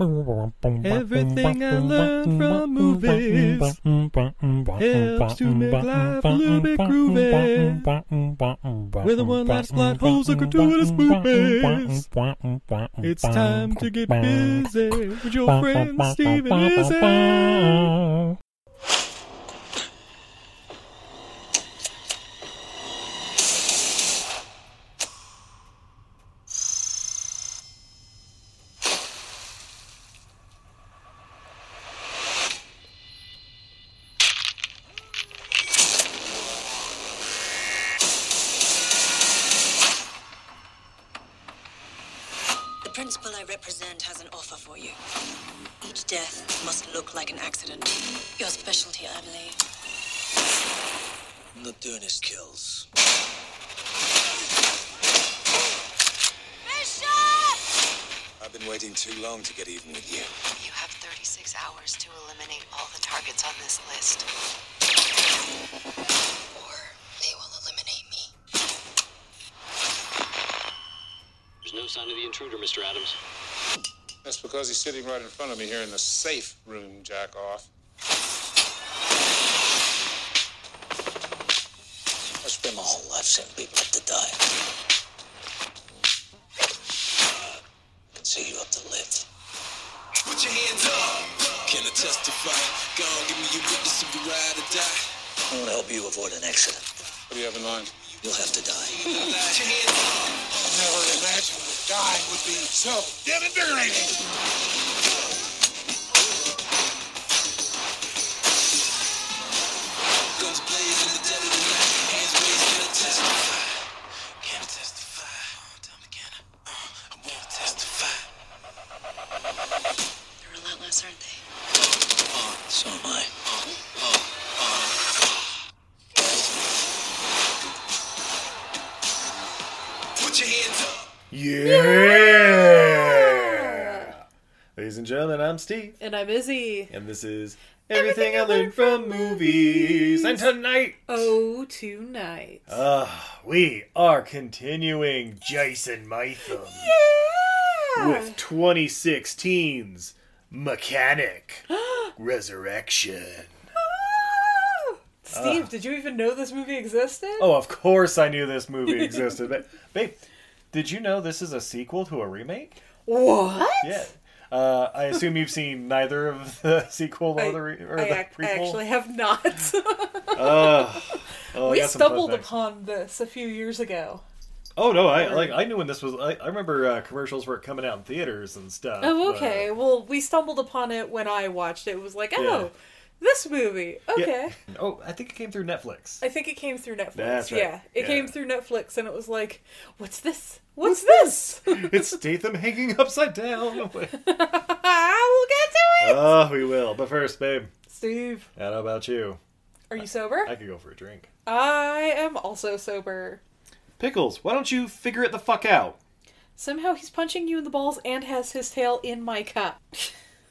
Everything I learned from movies helps to make life a little bit groovy. With a one last plot holes and gratuitous movies. It's time to get busy with your friend Steve and Izzy. I've been waiting too long to get even with you. You have 36 hours to eliminate all the targets on this list. Or they will eliminate me. There's no sign of the intruder, Mr. Adams. That's because he's sitting right in front of me here in the safe room, jack off. I spent my whole life setting people up to die. Avoid an accident. What do you have in mind? You'll have to die. Never imagined that dying would be so damn invigorating. Steve, And I'm Izzy. and this is Everything I Learned from Movies. And tonight, Oh, tonight. uh, we are continuing Jason Statham with 2016's Mechanic Resurrection. Steve, did you even know this movie existed? Oh, of course I knew this movie existed. but, babe, did you know this is a sequel to a remake? What? Yeah. Uh, I assume you've seen neither of the sequel I, or the, re- or I the ac- prequel. I actually have not. Oh, oh, we got some fun stumbled upon this a few years ago. Oh no, I like I knew when this was. I, I remember uh, commercials were coming out in theaters and stuff. Oh, but- okay. Well, we stumbled upon it when I watched it. It was like, oh, Yeah. This movie. Yeah. Okay. Oh, I think it came through Netflix. I think it came through Netflix. That's right. Yeah, it Yeah. came through Netflix, and it was like, what's this? What's this? it's Statham hanging upside down. we'll get to it. oh, we will. But first, babe, Steve, how about you? are you sober? I could go for a drink. I am also sober. Pickles, why don't you figure it the fuck out? Somehow he's punching you in the balls and has his tail in my cup.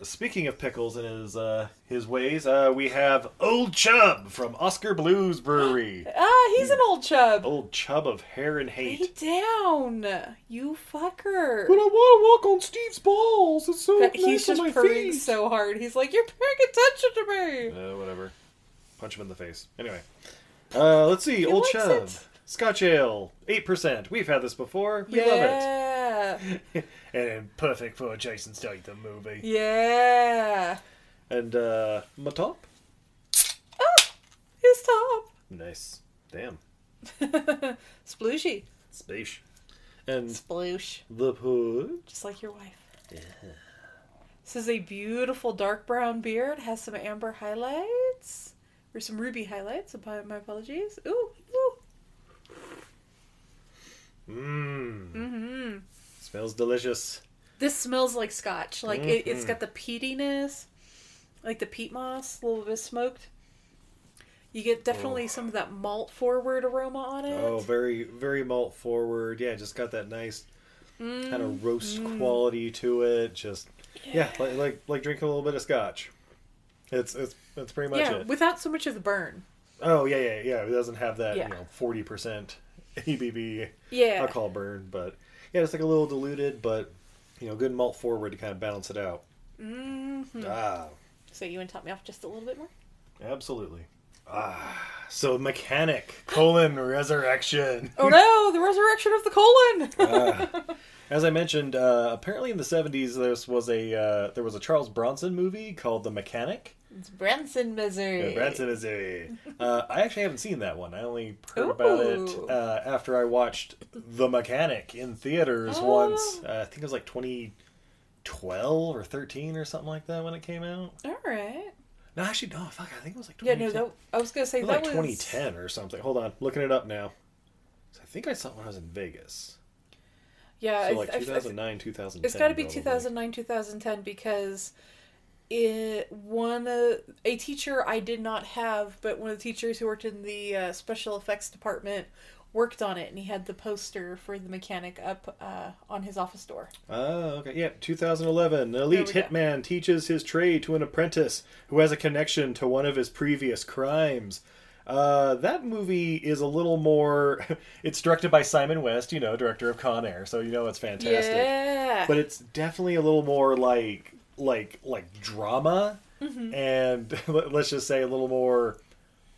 Speaking of pickles and his uh, his ways, uh, we have Old Chub from Oskar Blues Brewery. ah, he's an old chub. Old Chub of hair and Lay hate. down, you fucker. But I want to walk on Steve's balls. It's so nice he's just my purring feet. so hard. He's like, "You're paying attention to me." Uh, whatever. Punch him in the face. Anyway, uh, let's see. Old likes Chub, it. Scotch ale, eight percent. We've had this before. We yeah, love it. and perfect for a Jason Statham movie. yeah. And uh, my top, Oh, His top, nice. Damn, splooshy, space. And sploosh, the pud. just like your wife. Yeah. This is a beautiful dark brown beer. It has some amber highlights or some ruby highlights. My my apologies. Ooh, ooh. Mmm. Mm-hmm. Smells delicious. This smells like scotch. Like it, it's mm-hmm. got the peatiness, like the peat moss, a little bit smoked. You get definitely oh. some of that malt forward aroma on it. Oh, very, very malt forward. Yeah, just got that nice kind of mm-hmm. roast quality to it. Just yeah, like, like like drinking a little bit of scotch. It's it's that's pretty much yeah, it. without so much of the burn. Oh yeah, yeah, yeah. It doesn't have that Yeah. you know forty percent ABV Yeah. alcohol burn, but yeah, it's like a little diluted, but you know, good malt forward to kind of balance it out. Mm-hmm. Ah, So you want to top me off just a little bit more? absolutely. Ah, so mechanic colon resurrection. Oh no, the resurrection of the colon. As I mentioned, uh, apparently in the seventies, this was a uh, there was a Charles Bronson movie called The Mechanic. It's Branson, Missouri. Uh, Branson, Missouri. Uh, I actually haven't seen that one. I only heard about it uh, after I watched The Mechanic in theaters Oh. once. Uh, I think it was like 2012 or 13 or something like that when it came out. All right. No, actually, no. Fuck, I think it was like Yeah, 2010. no, that, I was gonna say was that like was 2010 or something. Hold on, looking it up now. I think I saw it when I was in Vegas. Yeah, So like I- I- 2009, 2010. It's got to be probably. 2009, 2010 because it one uh, a teacher I did not have, but one of the teachers who worked in the uh, special effects department worked on it, and he had the poster for the mechanic up uh, on his office door. Oh, okay. Yeah, 2011. Elite we go. hitman teaches his trade to an apprentice who has a connection to one of his previous crimes. Uh, that movie is a little more. It's directed by Simon West, you know, director of Con Air, so you know it's fantastic. Yeah, But it's definitely a little more like like like drama, Mm-hmm. and let- let's just say a little more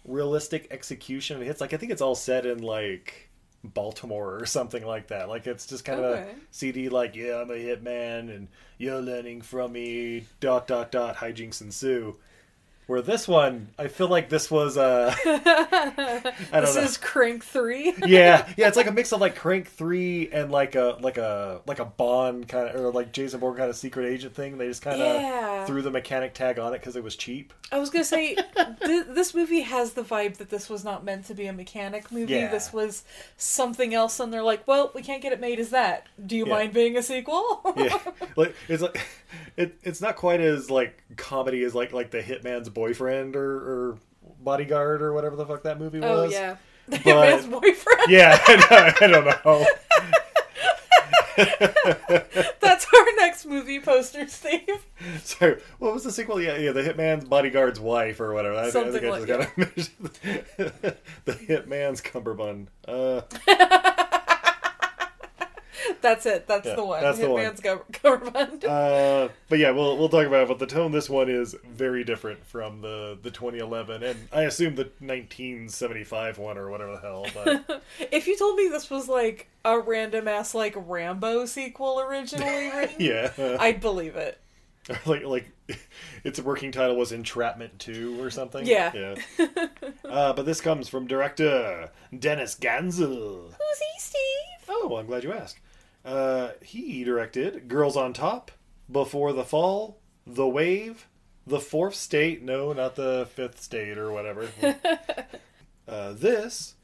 realistic execution. of hits. like I think it's all set in like Baltimore or something like that. Like it's just kind of Okay. a CD like yeah I'm a hitman and you're learning from me dot dot dot hijinks ensue. Where this one, I feel like this was uh this know. is Crank Three. yeah, yeah, it's like a mix of like Crank Three and like a like a like a Bond kind of or like Jason Bourne kind of secret agent thing. They just kind of Yeah. threw the mechanic tag on it because it was cheap. I was gonna say th- this movie has the vibe that this was not meant to be a mechanic movie. Yeah. This was something else, and they're like, "Well, we can't get it made as that. Do you Yeah. mind being a sequel?" Yeah, like it's like it, it's not quite as like comedy as like like the Hitman's boyfriend or, or bodyguard or whatever the fuck that movie was. oh yeah, the But- boyfriend. Yeah, I, I don't know. That's our next movie poster, Steve. So, what was the sequel? Yeah, yeah, the Hitman's bodyguard's wife or whatever. I, think- I Something think I like- just gotta the Hitman's cummerbund. Uh, That's it. That's Yeah, the one. that's the one. Hitman's go- Cummerbund. uh, but yeah, we'll we'll talk about it. But the tone this one is very different from the the 2011 and I assume the 1975 one or whatever the hell. But if you told me this was like a random ass like Rambo sequel originally written, yeah, I'd believe it. like like its working title was Entrapment 2 or something. Yeah. yeah. Uh, but this comes from director Dennis Gansel. Who's he, Steve? Oh, well, I'm glad you asked. Uh, he directed Girls on Top, Before the Fall, The Wave, The Fourth State. No, not the Fifth State or whatever. uh, this,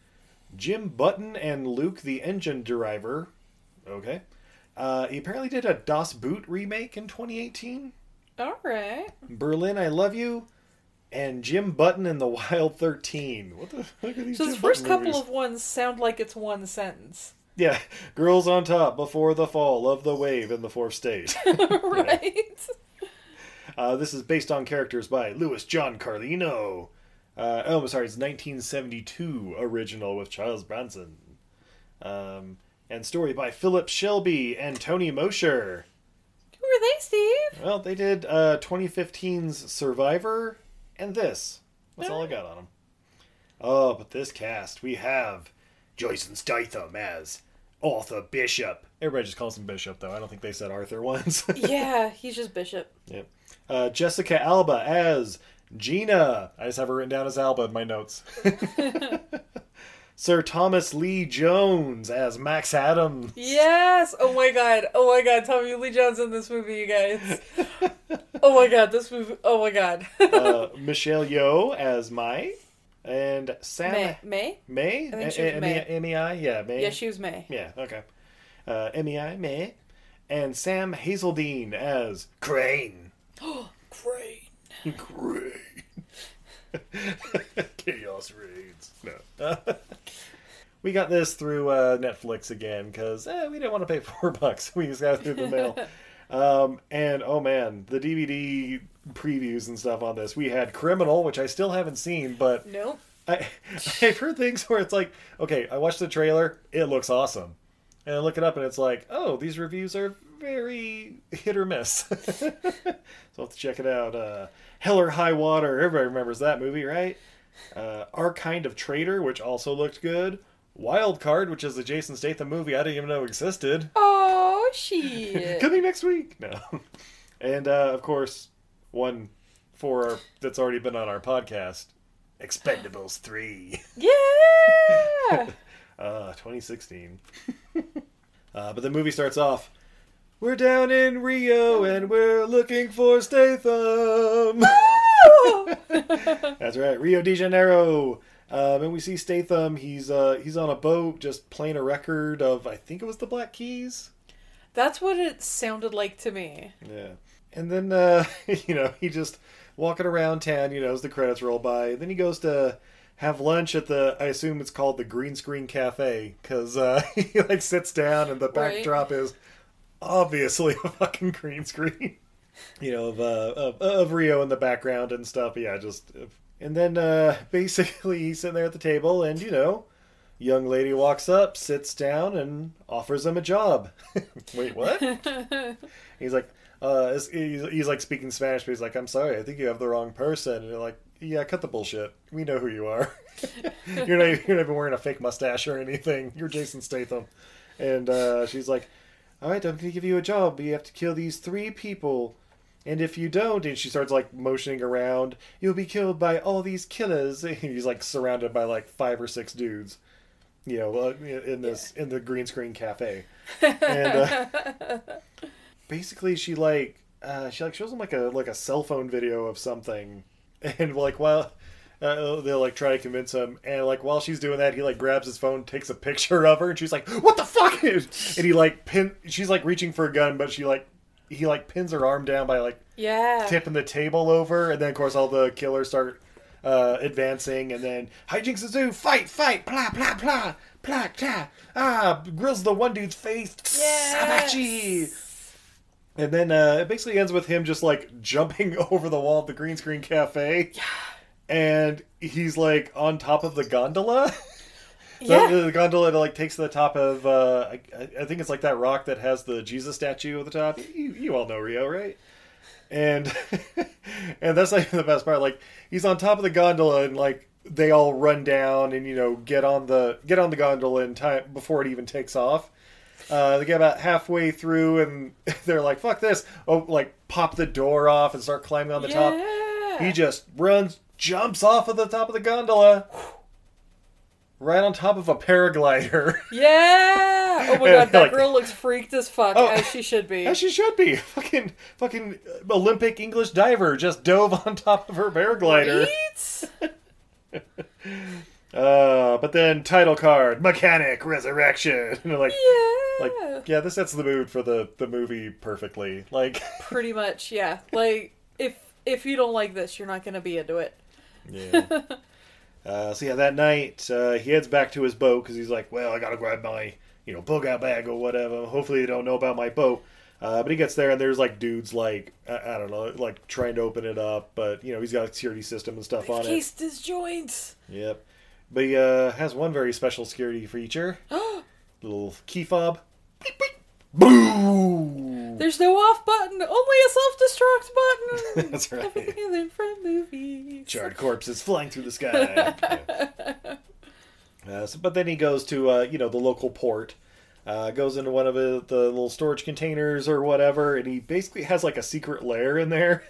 Jim Button and Luke the Engine Driver. Okay. Uh, he apparently did a Das Boot remake in 2018. All right. Berlin, I Love You, and Jim Button and the Wild 13. What the fuck are these So Jim the first Button couple movies? of ones sound like it's one sentence. Yeah, girls on top before the fall of the wave in the fourth state. right. Uh, this is based on characters by Lewis John Carlino. Uh, oh, I'm sorry, it's 1972 original with Charles Bronson. Um, and story by Philip Shelby and Tony Mosher. Who are they, Steve? Well, they did uh, 2015's Survivor and this. That's all I got on them. Oh, but this cast, we have Jason Statham as Arthur Bishop. Everybody just calls him Bishop, though. I don't think they said Arthur once. yeah, he's just Bishop. Yep. Uh, Jessica Alba as Gina. I just have her written down as Alba in my notes. Sir Thomas Lee Jones as Max Adams. Yes. Oh my god. Oh my god. Tommy Lee Jones in this movie, you guys. oh my god. This movie. Oh my god. uh, Michelle Yeoh as Mai. And Sam. May. May. May? I think she was May. M-E-I? Yeah, May. Yeah, she was May. Yeah, okay. Uh, MEI, May. And Sam Hazeldine as Crane. Oh, Crane. Crane. Chaos reigns. No. we got this through uh, Netflix again because eh, we didn't want to pay four bucks. We just got it through the mail. um, and oh man, the DVD previews and stuff on this. We had Criminal, which I still haven't seen, but Nope. I, I've heard things where it's like, okay, I watched the trailer, it looks awesome. And I look it up and it's like, oh, these reviews are very hit or miss. so I'll have to check it out. Uh, Hell or High Water, everybody remembers that movie, right? Uh, Our Kind of Traitor, which also looked good. Wild Card, which is a Jason Statham movie I didn't even know existed. Oh shit. Coming next week. No. And uh, of course, one for our, that's already been on our podcast, Expendables 3. yeah. Uh, 2016. uh, but the movie starts off. We're down in Rio and we're looking for Statham. That's right, Rio de Janeiro. Um, and we see Statham. He's uh, he's on a boat, just playing a record of I think it was the Black Keys. That's what it sounded like to me. Yeah. And then, uh, you know, he just walking around town, you know, as the credits roll by. Then he goes to have lunch at the, I assume it's called the Green Screen Cafe, because uh, he, like, sits down and the Right. backdrop is obviously a fucking green screen. You know, of, uh, of, of Rio in the background and stuff. Yeah, just. And then, uh, basically, he's sitting there at the table, and, you know, young lady walks up, sits down, and offers him a job. Wait, what? He's like, uh, he's, he's like speaking Spanish, but he's like, I'm sorry, I think you have the wrong person. And you're like, yeah, cut the bullshit. We know who you are. you're not you're not even wearing a fake mustache or anything. You're Jason Statham. And uh, she's like, all right, I'm going to give you a job. but You have to kill these three people. And if you don't, and she starts like motioning around, you'll be killed by all these killers. And he's like surrounded by like five or six dudes, you know, uh, in this in the green screen cafe. And uh, basically she like uh, she like shows him like a like a cell phone video of something. And like while uh, they'll like try to convince him. And like while she's doing that he like grabs his phone takes a picture of her and she's like what the fuck? And he like pin she's like reaching for a gun but she like he like pins her arm down by like Yeah. tipping the table over. And then of course all the killers start uh, advancing. And then hijinks ensue fight fight. Plah plah plah plah plah ah grills the one dude's face. Sabachi. And then uh, it basically ends with him just like jumping over the wall of the green screen cafe. Yeah. And he's like on top of the gondola. Yeah. The, gondola that like takes to the top of uh, I, I think it's like that rock that has the Jesus statue at the top. You, you all know Rio, right? And and that's like the best part. Like he's on top of the gondola and like they all run down and you know get on the get on the gondola in time before it even takes off. Uh, they get about halfway through and they're like, "Fuck this!" Oh, like pop the door off and start climbing on the top. He just runs, jumps off of the top of the gondola, right on top of a paraglider. Yeah. Oh my god, that like- girl looks freaked as fuck, Oh. as she should be. As she should be. Fucking, fucking Olympic English diver just dove on top of her paraglider. Right? Uh, but then title card, mechanic resurrection. Like, Yeah. like, yeah, this sets the mood for the the movie perfectly. Like, Pretty much, yeah. Like if if you don't like this, you're not gonna be into it. yeah. Uh, so yeah, that night uh, he heads back to his boat because he's like, well, I gotta grab my, you know, bug out bag or whatever. Hopefully they don't know about my boat. Uh, but he gets there and there's like dudes like I, I don't know, like trying to open it up, but you know he's got a security system and stuff on it. Cased his joints. Yep. But he uh, has one very special security feature. Little key fob. Beep, beep. Boo! There's no off button, only a self-destruct button. That's right. Everything I learned from movies. Charred corpses flying through the sky. Yeah. Uh, so- but then he goes to uh, you know the local port. Uh, goes into one of the, the little storage containers or whatever, and he basically has like a secret lair in there,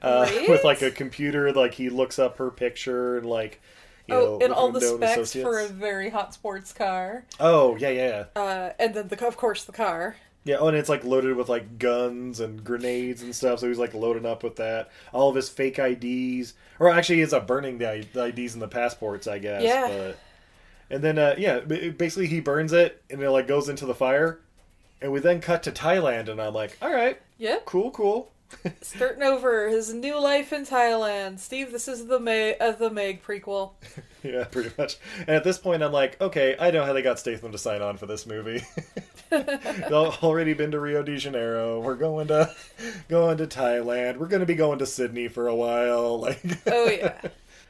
uh, Right? with like a computer. Like he looks up her picture and like, Oh, know, and all the specs for a very hot sports car. Oh yeah, yeah, yeah. Uh, and then, the, of course, the car. Yeah, oh, and it's like loaded with like guns and grenades and stuff. So he's like loading up with that. All of his fake IDs, or actually, he ends up burning the, the IDs and the passports, I guess. Yeah. But, and then, uh, yeah, basically he burns it, and it like goes into the fire. And we then cut to Thailand, and I'm like, all right, yeah, cool, cool. Starting over his new life in Thailand. Steve, this is the Meg, uh, the Meg prequel. Yeah, pretty much. And at this point, I'm like, okay, I know how they got Statham to sign on for this movie. They've already been to Rio de Janeiro. We're going to going to Thailand. We're going to be going to Sydney for a while. Like, Oh yeah.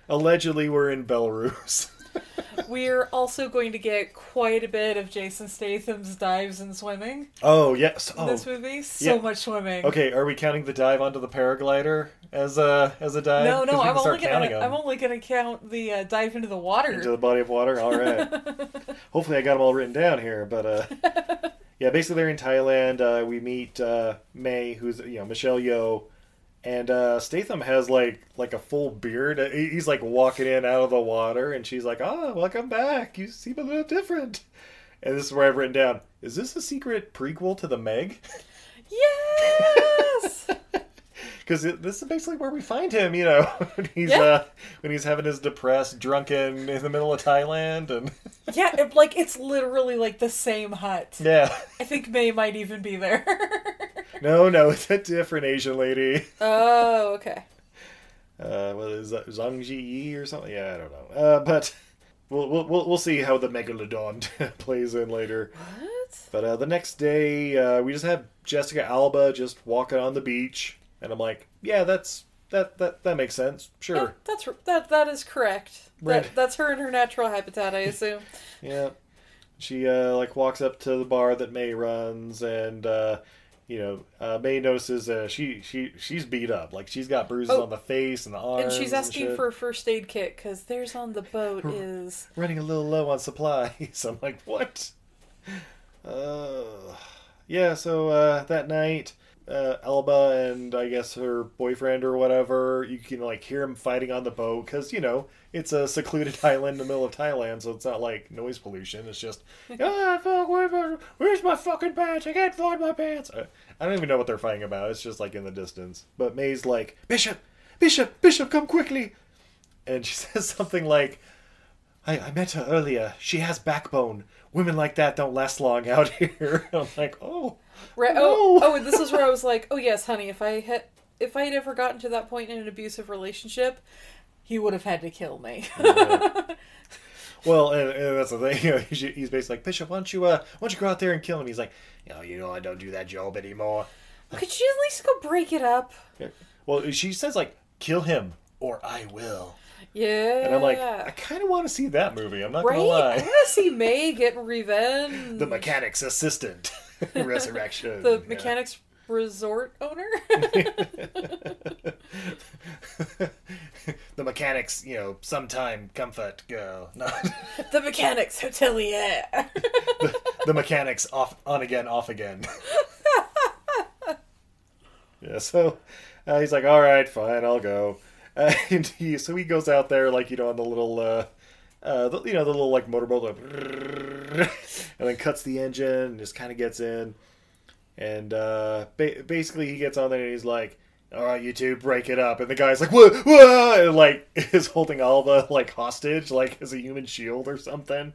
allegedly, we're in Belarus. We're also going to get quite a bit of Jason Statham's dives and swimming Oh yes. in Oh, this movie. So yeah. much swimming. okay. Are we counting the dive onto the paraglider as a as a dive? No, no, I'm only gonna I'm only gonna count the uh, dive into the water. into the body of water. All right. Hopefully, I got them all written down here. But uh, yeah, basically, they're in Thailand. Uh, we meet uh, May, who's you know Michelle Yeoh, and uh, Statham has like like a full beard. He's like walking in out of the water, and she's like, "Ah, welcome back. You seem a little different." And this is where I've written down: Is this a secret prequel to the Meg? Yes. Because this is basically where we find him. You know, when he's Yeah. uh, when he's having his depressed, drunken in the middle of Thailand, and yeah, it, like it's literally like the same hut. yeah. I think May might even be there. No, no, it's a different Asian lady. oh, okay. Uh, what is that? Zhang Ji Yi or something? Yeah, I don't know. Uh, but we'll, we'll we'll see how the Megalodon plays in later. What? But uh, the next day, uh, we just have Jessica Alba just walking on the beach, and I'm like, yeah, that's that that that makes sense. Sure. Yeah, that's that. That is correct. Right. That, that's her in her natural habitat, I assume. Yeah. She uh, like walks up to the bar that May runs, and uh, you know uh, May notices uh, she she she's beat up, like she's got bruises Oh. on the face and the arms, and she's asking shit. for a first aid kit because theirs on the boat is running a little low on supplies. I'm like, what? Uh, yeah. So uh, that night, uh, Alba and I guess her boyfriend or whatever, you can like hear them fighting on the boat because you know it's a secluded island in the middle of Thailand, so it's not like noise pollution. It's just, ah, fuck, where, where- where's my fucking pants? I can't find my pants. I, I don't even know what they're fighting about. It's just like in the distance. But May's like, Bishop, Bishop, Bishop, come quickly. And she says something like, I, I met her earlier. She has backbone. Women like that don't last long out here. I'm like, oh, Right. no. Oh, oh, and this is where I was like, oh yes, honey. If I had, if I had ever gotten to that point in an abusive relationship, he would have had to kill me. Well, and, and that's the thing. You know, he's, basically like, Bishop, why don't you, uh, why don't you go out there and kill him? He's like, oh, you know, I don't do that job anymore. Could you at least go break it up? Well, she says like, kill him or I will. Yeah. And I'm like, I kind of want to see that movie. I'm not right? gonna I lie. want to see May get revenge. The mechanic's assistant, resurrection. the Yeah. mechanics resort owner. the mechanics, you know, sometime comfort girl. No, the mechanics hotelier. the mechanics off, on again, off again. yeah, so uh, he's like, all right, fine, I'll go. Uh, and he, so he goes out there, like you know, on the little, uh, uh, the, you know, the little like motorboat, like, and then cuts the engine and just kind of gets in. And uh, ba- basically, he gets on there and he's like, "All right, you two, break it up." And the guy's like, "Whoa, whoa!" and like is holding Alba like hostage, like as a human shield or something.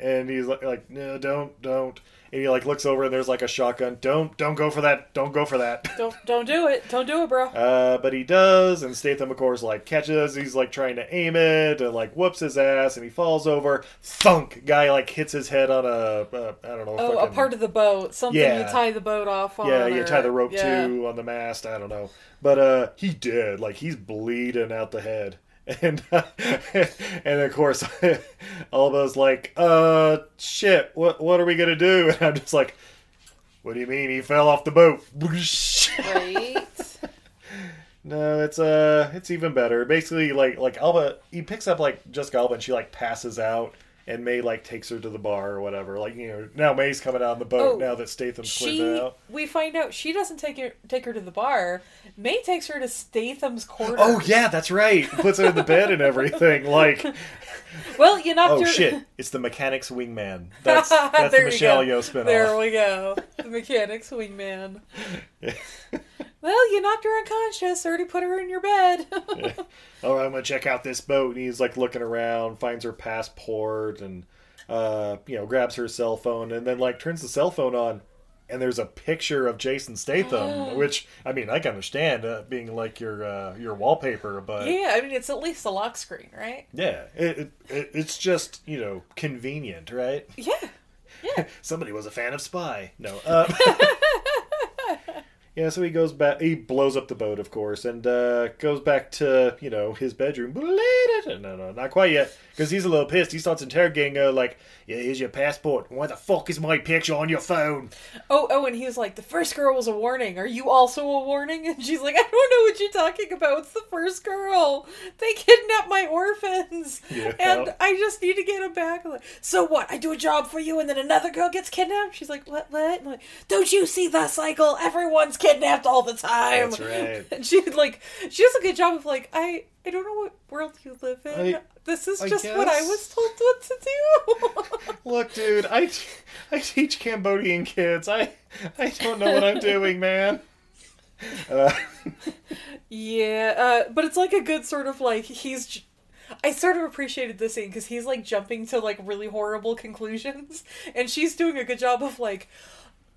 And he's like, like, no, don't, don't. And he like looks over and there's like a shotgun. Don't, don't go for that. Don't go for that. Don't don't do it. Don't do it, bro. Uh, but he does, and Statham, of course, like catches. He's like trying to aim it, and like whoops his ass, and he falls over. Thunk! Guy like hits his head on a, uh, I don't know. oh, a part of the boat. Something Yeah. you tie the boat off on. Yeah, you or- tie the rope yeah. to on the mast. I don't know, but uh, he did. Like he's bleeding out the head, and and of course, Alba's like, "Uh, shit, what what are we gonna do?" And I'm just like, "What do you mean he fell off the boat?" Right. No, it's uh, it's even better. Basically, like like Alba, he picks up like just Alba, and she like passes out, and May like takes her to the bar or whatever. Like you know, now May's coming out on the boat Oh, now that Statham's cleared out. we find out she doesn't take her take her to the bar. May takes her to Statham's quarters. Oh yeah, that's right. Puts her in the bed and everything. Like, Well, you knocked oh her. shit, it's the mechanic's wingman. That's that's the Michelle go. Yeoh spinoff. There we go. The mechanic's wingman. Well, you knocked her unconscious. Already put her in your bed. All right, I'm gonna check out this boat. And he's like looking around, finds her passport, and uh, you know, grabs her cell phone, and then like turns the cell phone on, and there's a picture of Jason Statham, which I mean, I can understand uh, being like your uh, your wallpaper, but yeah, I mean it's at least a lock screen, right? yeah, it, it, it it's just you know convenient, right? Yeah, yeah. Somebody was a fan of Spy. No. Uh, yeah, so he goes back. He blows up the boat, of course, and uh, goes back to you know his bedroom. No, no, not quite yet, because he's a little pissed. He starts interrogating her, like, "Yeah, here's your passport. Why the fuck is my picture on your phone?" Oh, oh, and he was like, the first girl was a warning. Are you also a warning? And she's like, I don't know what you're talking about. It's the first girl. They kidnapped my orphans. Yeah. And I just need to get them back. Like, so what? I do a job for you and then another girl gets kidnapped? She's like, what, what? Like, don't you see the cycle? Everyone's kidnapped all the time. That's right. And she like, she does a good job of like, I, I don't know what world you live in. I- this is I just what I was told what to do. Look, dude, I, t- I teach Cambodian kids. I I don't know what I'm doing, man. Uh, Yeah, uh, but it's like a good sort of like he's. j- I sort of appreciated this scene because he's like jumping to like really horrible conclusions, and she's doing a good job of like,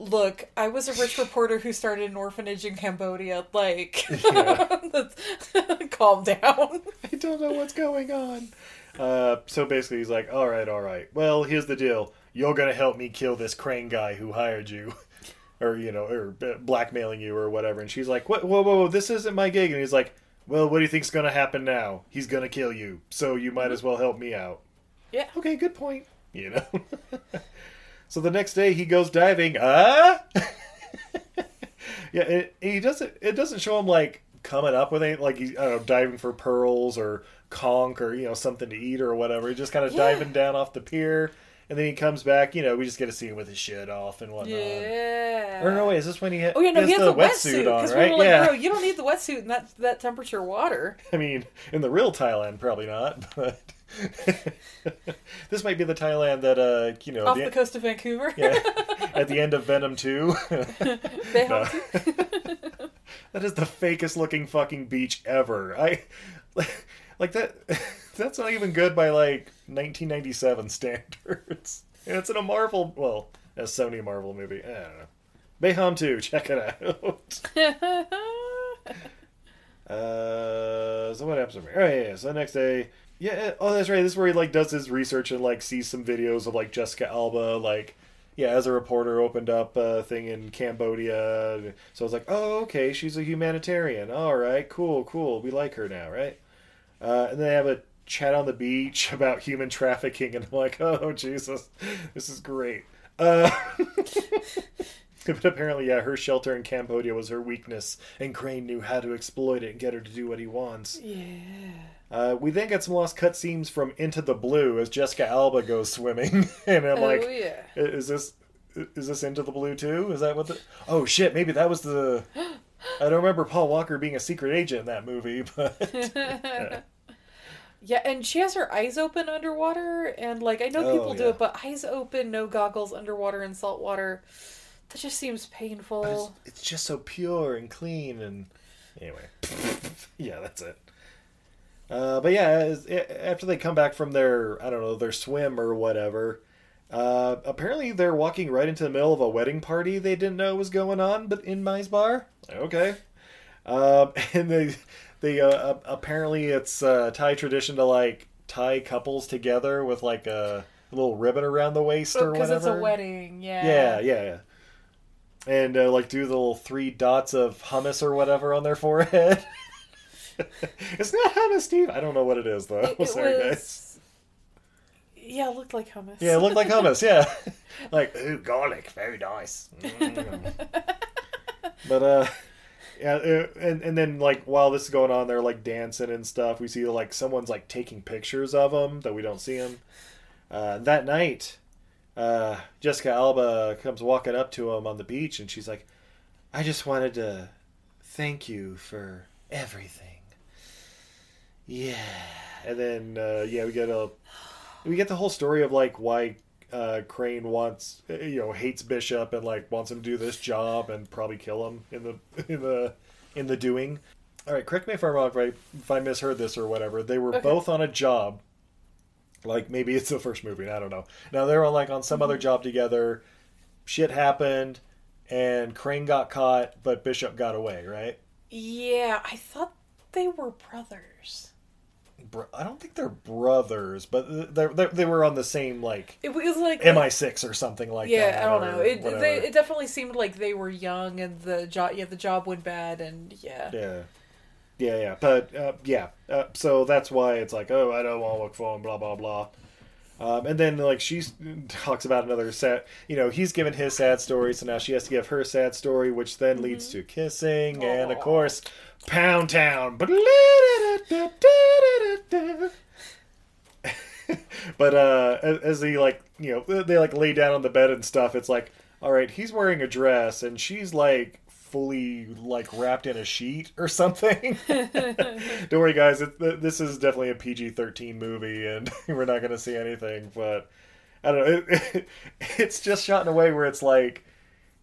look, I was a rich reporter who started an orphanage in Cambodia. Like, calm down. I don't know what's going on. Uh, so basically, he's like, "All right, all right. Well, here's the deal. You're gonna help me kill this crane guy who hired you, or you know, or uh, blackmailing you, or whatever." And she's like, "What? Whoa, whoa, whoa! This isn't my gig." And he's like, "Well, what do you think's gonna happen now? He's gonna kill you. So you might as well help me out." Yeah. Okay, good point. You know. So the next day he goes diving. Ah. yeah, it, he doesn't. It doesn't show him like coming up with anything like he's know diving for pearls or conch or you know something to eat or whatever. He's just kind of Yeah. diving down off the pier, and then he comes back. You know, we just get to see him with his shit off and whatnot. Yeah. Or no, wait, is this when he, ha- Oh yeah, no, he has the, wetsuit wetsuit on, right? we were like, yeah. bro, you don't need the wetsuit in that that temperature water. I mean, in the real Thailand, probably not, but this might be the Thailand that uh, you know, Off the- the coast of Vancouver. yeah, at the end of Venom Two. That is the fakest looking fucking beach ever. I like that. That's not even good by like 1997 standards. And it's in a Marvel, well, a Sony Marvel movie. I don't know. Bayham 2, check it out. Uh, so what happens from here? Oh yeah, yeah. So the next day, yeah. Oh, that's right. This is where he like does his research and like sees some videos of like Jessica Alba, like yeah, as a reporter, opened up a thing in Cambodia. So I was like, oh, okay, she's a humanitarian. All right, cool, cool. We like her now, right? Uh, and then they have a chat on the beach about human trafficking, and I'm like, oh Jesus, this is great. Uh, but apparently, yeah, her shelter in Cambodia was her weakness, and Crane knew how to exploit it and get her to do what he wants. Yeah. Uh, we then get some lost cutscenes from Into the Blue as Jessica Alba goes swimming, and I'm Oh, like, yeah. Is this is this Into the Blue too? Is that what the? Oh shit, maybe that was the. I don't remember Paul Walker being a secret agent in that movie, but Yeah, and she has her eyes open underwater, and like I know Oh, people do it, but eyes open, no goggles, underwater in salt water. That just seems painful. it's just so pure and clean and anyway yeah that's it uh, but yeah after they come back from their i don't know their swim or whatever Uh, apparently, they're walking right into the middle of a wedding party they didn't know was going on, but in Mai's bar. Okay. Um, and they, they uh, apparently it's uh, Thai tradition to like tie couples together with like a little ribbon around the waist or whatever. Because it's a wedding, yeah. Yeah, yeah, yeah. And uh, like do the little three dots of hummus or whatever on their forehead. it's not hummus, Steve. I don't know what it is though. It Sorry, was- guys. Yeah, it looked like hummus. Yeah, it looked like hummus. Yeah, like ooh, garlic, very nice. Mm. but uh, yeah, uh, and and then like while this is going on, they're like dancing and stuff. We see like someone's like taking pictures of them that we don't see them. Uh, that night, uh, Jessica Alba comes walking up to him on the beach, and she's like, "I just wanted to thank you for everything." Yeah, and then uh, yeah, we get a we get the whole story of like why uh, Crane wants you know hates Bishop and like wants him to do this job and probably kill him in the in the in the doing. All right, correct me if I'm wrong if I, if I misheard this or whatever. They were Okay. both on a job. Like maybe it's the first movie. I don't know. Now they were like on some other job together. Shit happened, and Crane got caught, but Bishop got away. Right? Yeah, I thought they were brothers. Bro- I don't think they're brothers, but they they were on the same like It was like MI6 or something like yeah, that. I don't know. It they, it definitely seemed like they were young and the job yeah the job went bad and yeah. Yeah. Yeah, yeah. But, uh, yeah. Uh, so that's why it's like, oh, I don't want to look for him, blah, blah, blah. Um, and then, like, she talks about another sad, you know, he's given his sad story, so now she has to give her sad story, which then leads to kissing, and of course, Pound Town. but uh, as, he like, you know, they like lay down on the bed and stuff. It's like, all right, he's wearing a dress, and she's like fully like wrapped in a sheet or something. Don't worry, guys. It, this is definitely a PG thirteen movie, and we're not going to see anything. But I don't know. It, it's just shot in a way where it's like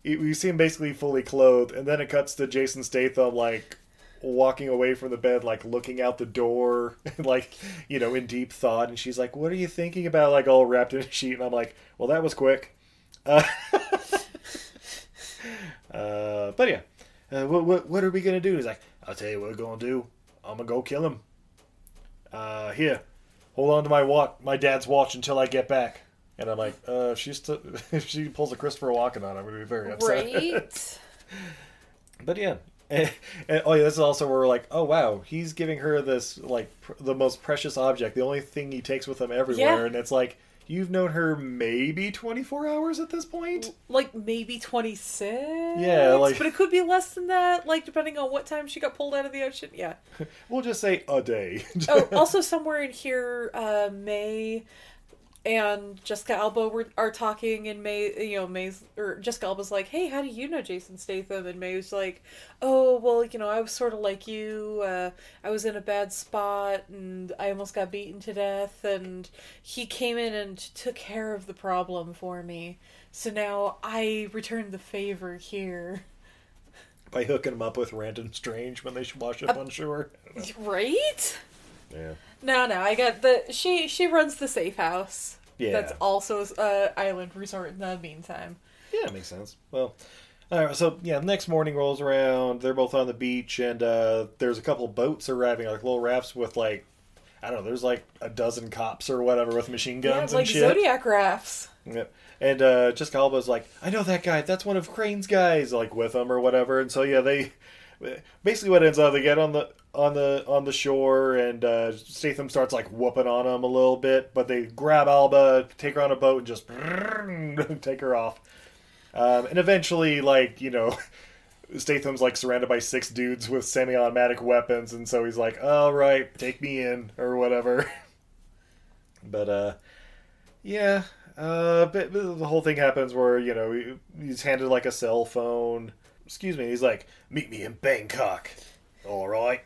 it- we see him basically fully clothed, and then it cuts to Jason Statham like walking away from the bed, like looking out the door, like you know, in deep thought. And she's like, "What are you thinking about?" Like all wrapped in a sheet, and I'm like, "Well, that was quick." Uh, uh, but yeah, uh, what, what what are we gonna do? He's like, "I'll tell you what we're gonna do. I'm gonna go kill him. Uh, here, hold on to my watch, my dad's watch until I get back." And I'm like, uh, if she's t- if she pulls a Christopher Walken on, I'm gonna be very upset. Right? But yeah. And, and- oh yeah, this is also where we're like, oh wow, he's giving her this like pr- the most precious object, the only thing he takes with him everywhere, Yeah. and it's like you've known her maybe twenty four hours at this point. like maybe 26 Yeah, like- but it could be less than that like depending on what time she got pulled out of the ocean yeah We'll just say a day. oh also somewhere in here uh may and Jessica Alba were, are talking, and May, you know, May's or Jessica Alba's like, "Hey, how do you know Jason Statham?" And May's like, "Oh, well, you know, I was sort of like you. Uh, I was in a bad spot, and I almost got beaten to death, and he came in and took care of the problem for me. So now I return the favor here." By hooking him up with Random Strange when they should wash up on shore. Right? Yeah. No, no, I got the she she runs the safe house. Yeah. That's also an island resort in the meantime. Yeah, it makes sense. Well, all right. So yeah, next morning rolls around. They're both on the beach, and uh, there's a couple boats arriving, like little rafts with like, I don't know. There's like a dozen cops or whatever with machine guns yeah, like and shit. Zodiac rafts. Yep. And uh, Jessica Alba's like, I know that guy. That's one of Crane's guys, like with him or whatever. And so yeah, they basically what ends up they get on the on the on the shore, and uh, Statham starts like whooping on him a little bit, but they grab Alba, take her on a boat, and just take her off. Um, and eventually, like you know. Statham's like surrounded by six dudes with semi-automatic weapons, and so he's like, "All right, take me in," or whatever. But uh, yeah, uh, but, but the whole thing happens where you know he- he's handed like a cell phone. Excuse me. He's like, "Meet me in Bangkok." All right.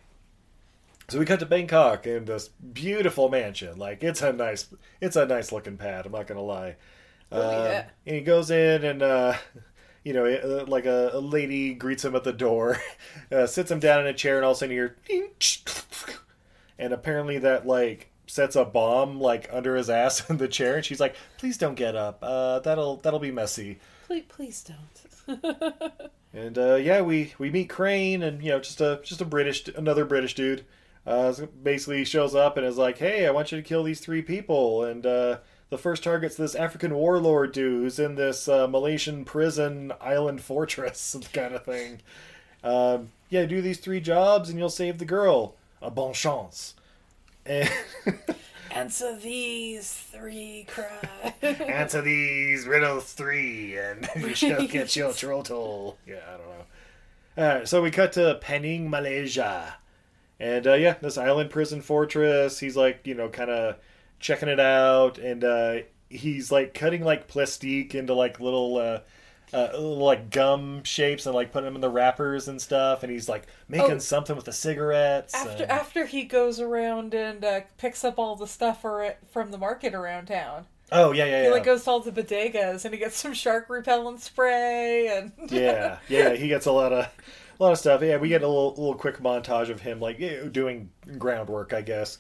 So we cut to Bangkok in this beautiful mansion. Like it's a nice, it's a nice looking pad. I'm not gonna lie. Oh, Um, yeah. And he goes in and. uh you know, uh, like a, a lady greets him at the door, uh, sits him down in a chair, and all of a sudden you hear, and apparently that like sets a bomb like under his ass in the chair, and she's like, "Please don't get up. Uh, that'll that'll be messy." Please, please don't. And uh, yeah, we we meet Crane, and you know, just a just a British, another British dude, uh, basically shows up and is like, "Hey, I want you to kill these three people." And uh, the first target's this African warlord dude who's in this uh, Malaysian prison island fortress kind of thing. Um, yeah, do these three jobs, and you'll save the girl. A bon chance. And Answer these three cry. answer these riddles three, and you shall get your total. Yeah, I don't know. All right, so we cut to Penang, Malaysia, and uh, yeah, this island prison fortress. He's like, you know, kind of checking it out, and uh, he's like cutting like plastique into like little. Uh, uh, little, like gum shapes and like putting them in the wrappers and stuff, and he's like making Oh. something with the cigarettes. after and- after he goes around and uh, picks up all the stuff from the market around town. oh yeah, yeah, He yeah. like goes to all the bodegas and he gets some shark repellent spray and yeah, yeah, he gets a lot of a lot of stuff. Yeah, we get a little little quick montage of him like eh, doing groundwork, I guess.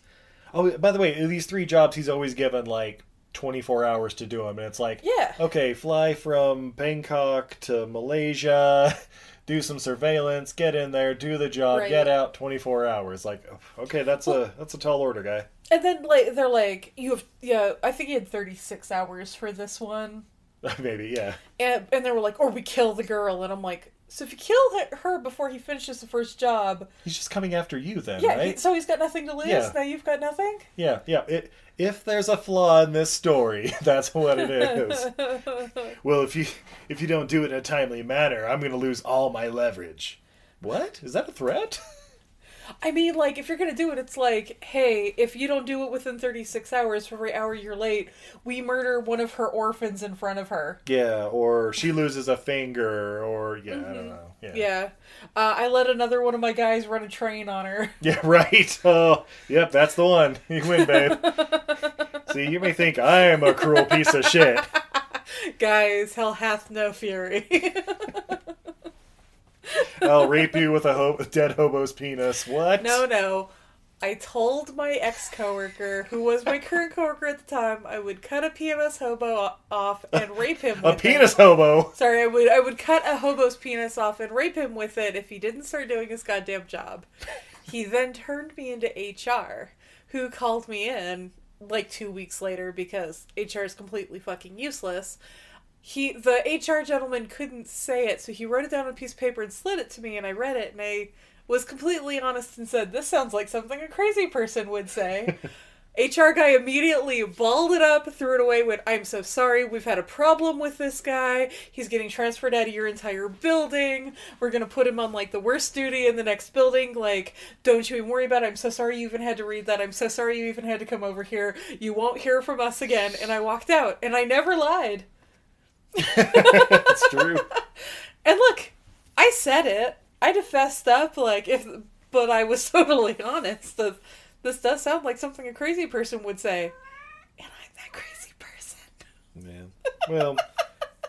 Oh, by the way, these three jobs he's always given like 24 hours to do them, and it's like Yeah. okay, fly from Bangkok to Malaysia, do some surveillance, get in there, do the job, Right. get out 24 hours. Like okay, that's a that's a tall order, guy. and then like they're like you have yeah I think he had thirty six hours for this one Maybe yeah. and and they were like or we kill the girl and I'm like so if you kill her before he finishes the first job He's just coming after you then, yeah right? so he's got nothing to lose Yeah. now you've got nothing Yeah, yeah. It, if there's a flaw in this story, that's what it is. well, if you if you don't do it in a timely manner, I'm going to lose all my leverage. What? Is that a threat? I mean, like, if you're gonna do it, it's like, hey, if you don't do it within 36 hours for every hour you're late, we murder one of her orphans in front of her. yeah, or she loses a finger, or yeah, I don't know. Yeah. Mm-hmm. Yeah. Uh, I let another one of my guys run a train on her. Yeah, right. Oh, yep, that's the one. You win, babe. See, you may think I am a cruel piece of shit. guys, hell hath no fury. I'll rape you with a ho- dead hobo's penis. What? no, no. I told my ex coworker, who was my current coworker at the time, I would cut a PMS hobo off and rape him. With. A penis it. hobo. Sorry, I would I would cut a hobo's penis off and rape him with it if he didn't start doing his goddamn job. He then turned me into HR, who called me in like two weeks later because HR is completely fucking useless. He the HR gentleman couldn't say it, so he wrote it down on a piece of paper and slid it to me, and I read it, and I was completely honest and said, "This sounds like something a crazy person would say." HR guy immediately balled it up, threw it away, went, I'm so sorry, we've had a problem with this guy. He's getting transferred out of your entire building. We're gonna put him on like the worst duty in the next building. Like, don't you even worry about it. I'm so sorry you even had to read that. I'm so sorry you even had to come over here. You won't hear from us again. And I walked out, and I never lied. That's true. And look, I said it. I'd have fessed up, like if, but I was totally honest. That this does sound like something a crazy person would say, and I'm that crazy person. Man. Well,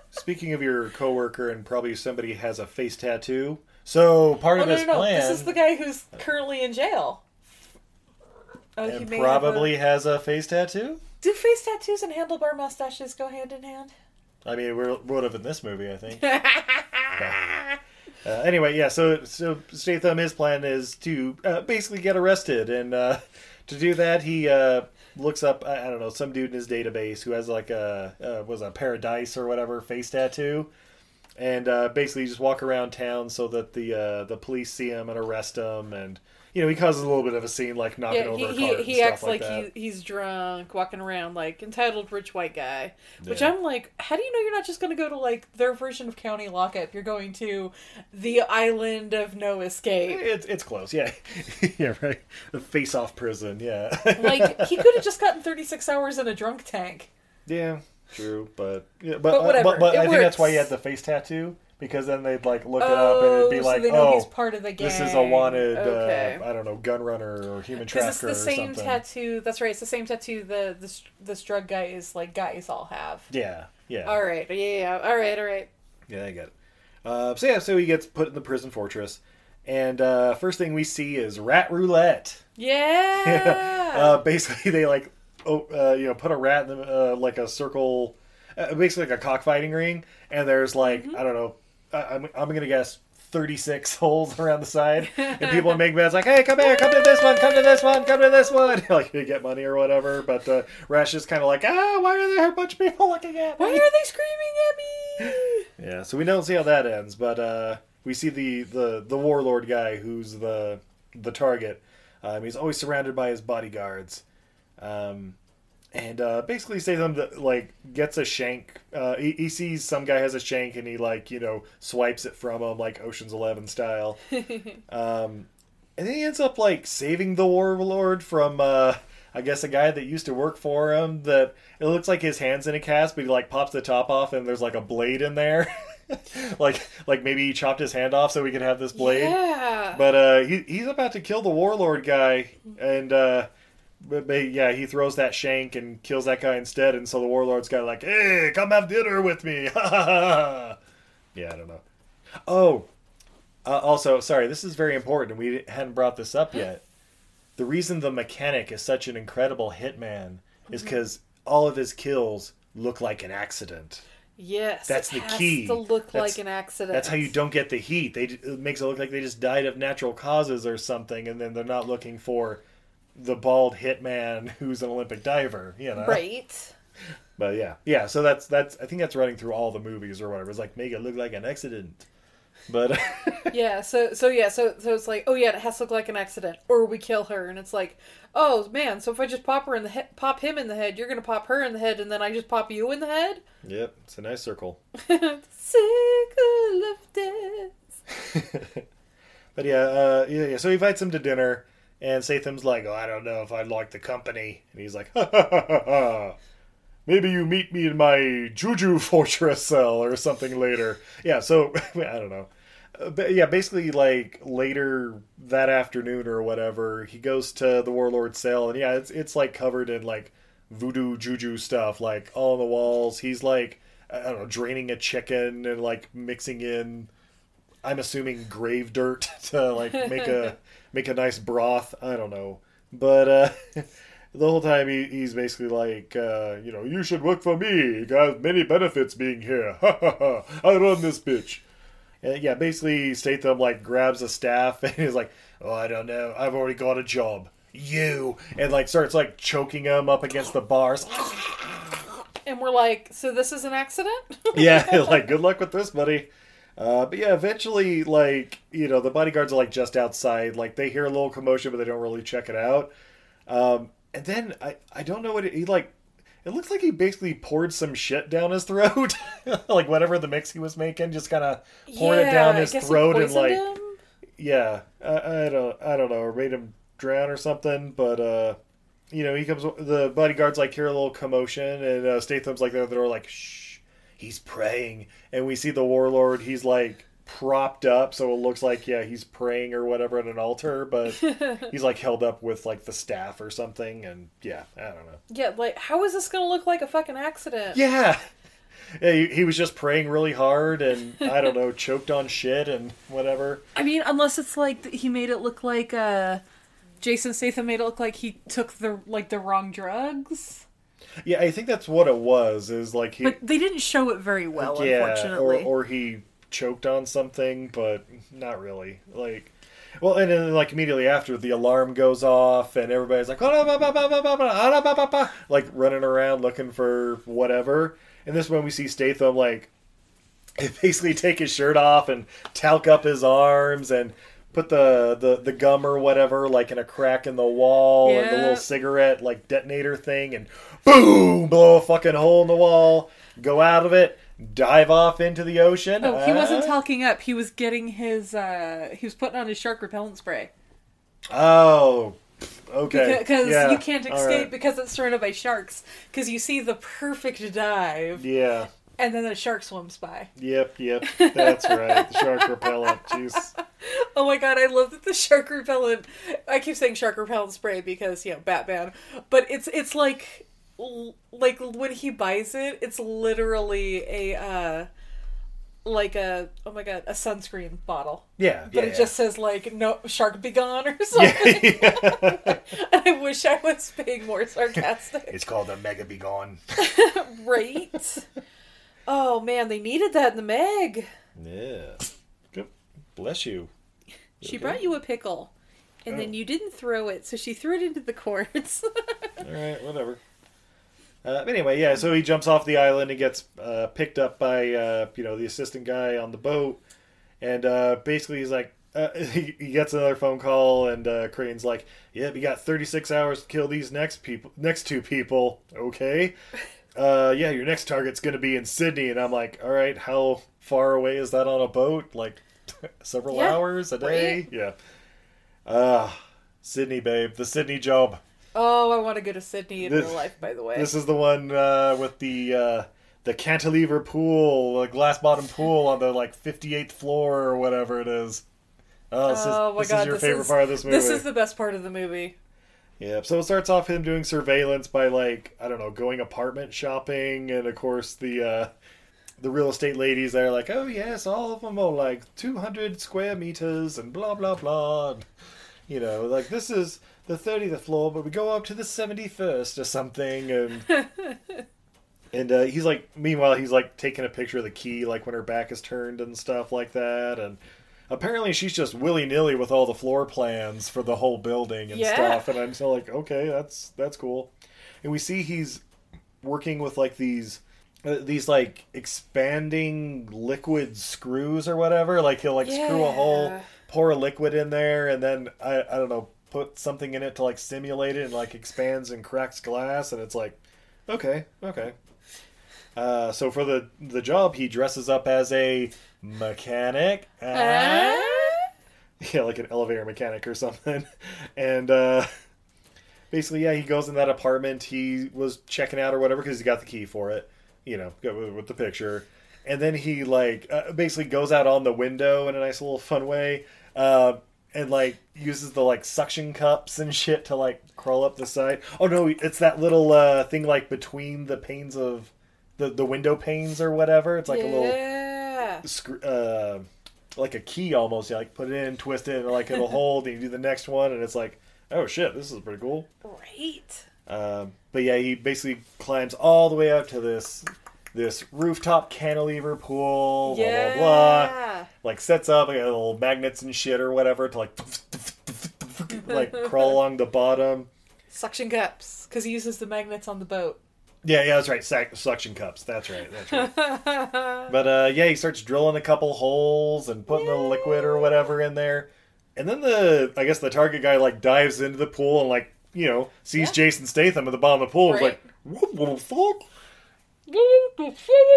speaking of your coworker and probably somebody has a face tattoo. So part Oh of no, his no, no! plan This is the guy who's currently in jail. Oh, he and probably Have has a face tattoo. Do face tattoos and handlebar mustaches go hand in hand? I mean, we're would have in this movie, I think. Uh, anyway, yeah. So, so Statham, his plan is to uh, basically get arrested, and uh, to do that, he uh, looks up I, I don't know some dude in his database who has like a uh, was a paradise or whatever face tattoo, and uh, basically just walk around town so that the uh, the police see him and arrest him, and you know he causes a little bit of a scene like knocking yeah, over he a he, cart he and stuff acts like, like, that. he, he's drunk, walking around like entitled rich white guy. Which Yeah. I'm like, how do you know you're not just going to go to like their version of county lockup? You're going to the island of no escape. It's it's close, yeah, yeah, right. The face off prison, yeah, like he could have just gotten 36 hours in a drunk tank. Yeah, true, but yeah, but But uh, whatever, but, but it I think that's why he had the face tattoo because then they'd like look it up and it'd be Oh, so like, they know oh, he's part of the this is a gang. wanted, Okay. uh, I don't know, gun runner or human tracker. Because it's trafficker the or same something. tattoo. That's right. It's the same tattoo the this this drug guy is like guys all have. Yeah, yeah, All right. Yeah. yeah. All right. All right. yeah, I get it. Uh, so yeah, so he gets put in the prison fortress, And uh, first thing we see is rat roulette. Yeah. uh, basically, they like, oh, uh, you know, put a rat in the, uh, like a circle, uh, basically like a cockfighting ring, and there's like I don't know, I'm I'm gonna guess. 36 holes around the side, and people make bets like, "Hey, come here, come to this one, come to this one, come to this one." like you get money or whatever. But uh, Rash is kind of like, "Ah, why are there a bunch of people looking at me?" Why are they screaming at me? Yeah, so we don't see how that ends, but uh, we see the, the, the warlord guy who's the the target. Um, he's always surrounded by his bodyguards, um, and uh, basically Statham like gets a shank. Uh, he, he sees some guy has a shank, and he like you know swipes it from him like Ocean's Eleven style. um, and then he ends up like saving the warlord from. Uh, I guess a guy that used to work for him that it looks like his hands in a cast, but he like pops the top off and there's like a blade in there. like like maybe he chopped his hand off so we could have this blade. Yeah. But uh he he's about to kill the warlord guy and uh but, but yeah, he throws that shank and kills that guy instead, and so the warlord's guy like, "Hey, come have dinner with me!" yeah, I don't know. Oh, uh, also, sorry, this is very important. We hadn't brought this up yet the reason the mechanic is such an incredible hitman is because all of his kills look like an accident. Yes. That's it the has key. To look That's- like an accident. That's how you don't get the heat. They it makes it look like they just died of natural causes or something, and then they're not looking for the bald hitman who's an Olympic diver. You know, Right. But yeah, yeah. So that's that's I think that's running through all the movies or whatever. It's like make it look like an accident. But yeah. So so yeah. So so it's like oh yeah, it has to look like an accident, or we kill her, and it's like oh man. So if I just pop her in the head, pop him in the head, you're gonna pop her in the head, and then I just pop you in the head. yep, it's a nice circle. Circle of death. But yeah, uh, yeah, yeah. So he invites him to dinner, and Statham's like, "Oh, I don't know if I'd like the company," and he's like, "Ha ha ha ha ha." Maybe you meet me in my Juju Fortress cell or something later. Yeah, so I don't know. Uh, But yeah, basically, like later that afternoon or whatever, he goes to the warlord's cell, and yeah, it's it's like covered in like voodoo juju stuff, like all on the walls. He's like, I don't know, draining a chicken and like mixing in I'm assuming grave dirt to like make a make a nice broth. I don't know, but uh, the whole time he, he's basically like, uh, you know, you should work for me. You got many benefits being here. Ha ha ha! I run this bitch. And yeah, basically Statham like grabs a staff and he's like, oh, I don't know, I've already got a job. You and like starts like choking him up against the bars. And we're like, so this is an accident? yeah, like good luck with this, buddy. Uh, but yeah, eventually, like you know, the bodyguards are like just outside. Like they hear a little commotion, but they don't really check it out. Um, and then I I don't know what it, he like. It looks like he basically poured some shit down his throat, like whatever the mix he was making, just kind of poured it down his throat and like him? yeah, I, I don't I don't know, or made him drown or something. But uh, you know, he comes. The bodyguards like hear a little commotion, and uh, Statham's like there at the door, like shh, he's praying, and we see the warlord. He's like propped up, so it looks like yeah, he's praying or whatever at an altar, but he's like held up with like the staff or something, and yeah, I don't know. Yeah, like how is this gonna look like a fucking accident? Yeah. Yeah, he, he was just praying really hard and I don't know, choked on shit and whatever. I mean, unless it's like he made it look like uh Jason Statham made it look like he took the like the wrong drugs. Yeah, I think that's what it was. Is like he But they didn't show it very well, yeah, or unfortunately. or he choked on something, but not really. Like, well, and then like immediately after the alarm goes off, and everybody's like, like running around looking for whatever. And this one we see Statham like basically take his shirt off and talc up his arms and put the, the, the gum or whatever like in a crack in the wall and the little cigarette like detonator thing and boom blow a fucking hole in the wall go out of it dive off into the ocean Oh, he wasn't Uh, talking up. He was getting his. uh He was putting on his shark repellent spray. oh okay Because Yeah, you can't escape right. because it's surrounded by sharks. Because you see the perfect dive, yeah and then the shark swims by. yep yep that's right the shark repellent jeez Oh my god, I love that the shark repellent. I keep saying shark repellent spray because you know Batman, but it's it's like like when he buys it, it's literally a uh like a oh my god a sunscreen bottle. Yeah, But yeah, it just says like no shark be gone or something. and I wish I was being more sarcastic. It's called a Mega Be Gone. right? Oh man, they needed that in the Meg. Yeah. Good. Bless you. She brought you a pickle, and then you didn't throw it, so she threw it into the cords. All right, whatever. Uh, anyway, yeah. So he jumps off the island and gets uh, picked up by uh, you know the assistant guy on the boat, and uh, basically he's like. Uh, he, he gets another phone call and uh, Crane's like, "Yep, you got 36 hours to kill these next people, next two people." Okay, uh, yeah, your next target's gonna be in Sydney, and I'm like, "All right, how far away is that on a boat? Like several Yeah, hours a day?" right. Yeah. Ah, Sydney, babe, the Sydney job. Oh, I want to go to Sydney in This- real life. By the way, This is the one uh, with the uh, the cantilever pool, the glass bottom pool on the like 58th floor or whatever it is. Oh, this, oh is, my this god, is your this favorite is, part of this movie. This is the best part of the movie. Yeah, so it starts off him doing surveillance by like I don't know, going apartment shopping, and of course the uh, the real estate ladies there are like, oh yes, all of them are like 200 square meters and blah blah blah. And, you know, like this is the 30th floor, but we go up to the 71st or something, and and uh, he's like, meanwhile he's like taking a picture of the key, like when her back is turned and stuff like that, and. Apparently, she's just willy nilly with all the floor plans for the whole building and Yeah. stuff, and I'm still like, okay, that's that's cool. And we see he's working with like these uh, these like expanding liquid screws or whatever. Like he'll like screw a hole, pour a liquid in there, and then I I don't know, put something in it to like simulate it and like expands and cracks glass, and it's like, okay, okay. Uh, so for the the job, he dresses up as a mechanic. Uh? yeah, like an elevator mechanic or something. And uh, basically, yeah, he goes in that apartment he was checking out or whatever because he got the key for it, you know, with, with the picture. And then he like uh, basically goes out on the window in a nice little fun way, uh, and like uses the like suction cups and shit to like crawl up the side. Oh no, it's that little uh, thing like between the panes of the the window panes or whatever. It's like a little yeah. uh, like a key almost. You like put it in, twist it, and like it'll hold. And you do the next one, and it's like, oh shit, this is pretty cool. Right. Um, but yeah, he basically climbs all the way up to this this rooftop cantilever pool. Blah blah blah. Like sets up like, little magnets and shit or whatever to like like crawl along the bottom. Suction cups, because he uses the magnets on the boat. Yeah, yeah, that's right. Sac- suction cups. That's right. That's right. but uh, yeah, he starts drilling a couple holes and putting the liquid or whatever in there, and then the I guess the target guy like dives into the pool and like you know sees Yeah. Jason Statham at the bottom of the pool. and is like, what the fuck?